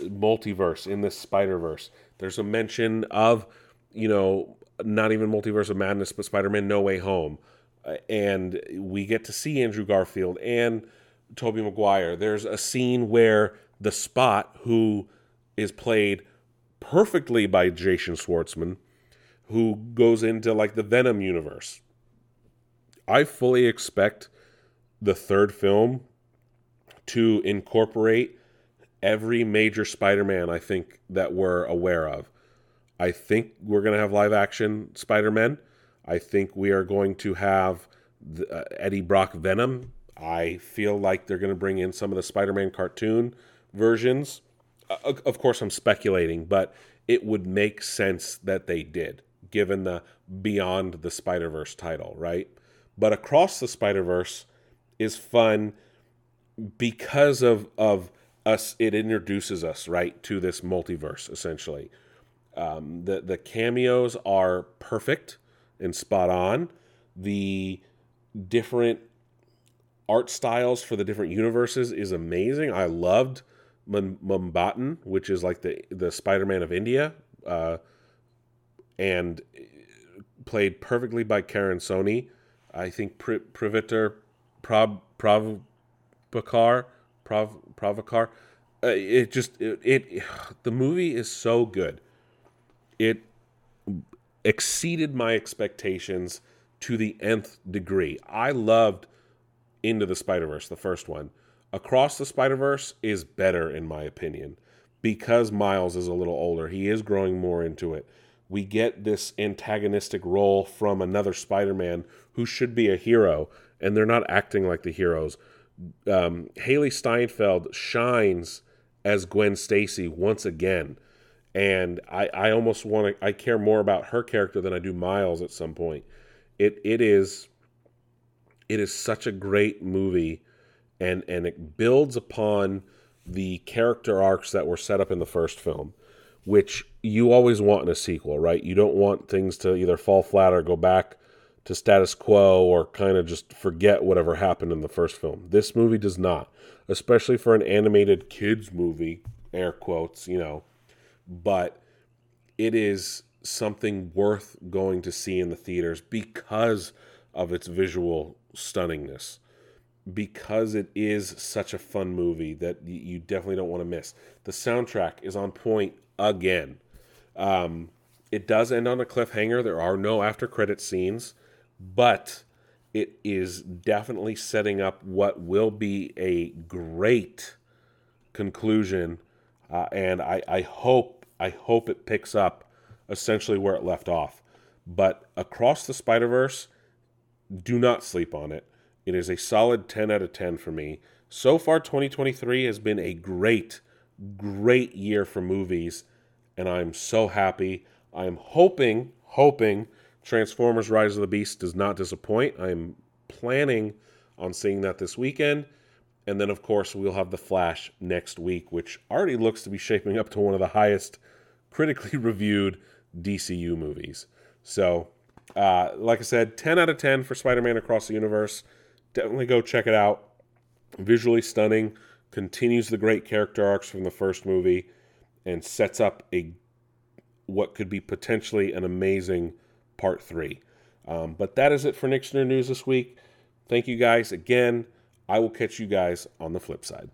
multiverse, in this Spider Verse. There's a mention of, you know, not even Multiverse of Madness, but Spider Man No Way Home. Uh, and we get to see Andrew Garfield and Tobey Maguire. There's a scene where the Spot, who is played perfectly by Jason Schwartzman, who goes into like the Venom universe. I fully expect the third film to incorporate every major Spider-Man I think that we're aware of. I think we're going to have live action Spider-Man. I think we are going to have the, uh, Eddie Brock Venom I feel like they're going to bring in some of the Spider Man cartoon versions. Uh, of course, I'm speculating, but it would make sense that they did, given the Beyond the Spider Verse title, right? But Across the Spider Verse is fun because of, of us, it introduces us, right, to this multiverse, essentially. Um, the, the cameos are perfect and spot on. The different art styles for the different universes is amazing. I loved Mumbattan, which is like the the Spider-Man of India, uh, and played perfectly by Karan Soni. I think Pri- Pravakar Prav Pravakar. Uh, it just it, it the movie is so good. It exceeded my expectations to the nth degree. I loved Into the Spider Verse, the first one. Across the Spider Verse is better in my opinion because Miles is a little older. He is growing more into it. We get this antagonistic role from another Spider Man who should be a hero, and they're not acting like the heroes. Um, Hailee Steinfeld shines as Gwen Stacy once again. And I, I almost want to I care more about her character than I do Miles at some point. It it is it is such a great movie and and it builds upon the character arcs that were set up in the first film, which you always want in a sequel, right? You don't want things to either fall flat or go back to status quo or kind of just forget whatever happened in the first film. This movie does not, especially for an animated kids movie, air quotes, you know. But it is something worth going to see in the theaters because of its visual stunningness. Because it is such a fun movie that you definitely don't want to miss. The soundtrack is on point again. Um, it does end on a cliffhanger. There are no after credit scenes but it is definitely setting up what will be a great conclusion, uh, and I, I hope I hope it picks up essentially where it left off. But across the Spider Verse, do not sleep on it. It is a solid 10 out of 10 for me. So far, 2023 has been a great, great year for movies, and I'm so happy. I'm hoping, hoping Transformers Rise of the Beast does not disappoint. I'm planning on seeing that this weekend. And then, of course, we'll have The Flash next week, which already looks to be shaping up to one of the highest critically reviewed DCU movies. So, uh, like I said, 10 out of 10 for Spider Man Across the Universe. Definitely go check it out. Visually stunning, continues the great character arcs from the first movie, and sets up a what could be potentially an amazing part three. Um, but that is it for Nick's Nerd News this week. Thank you guys again. I will catch you guys on the flip side.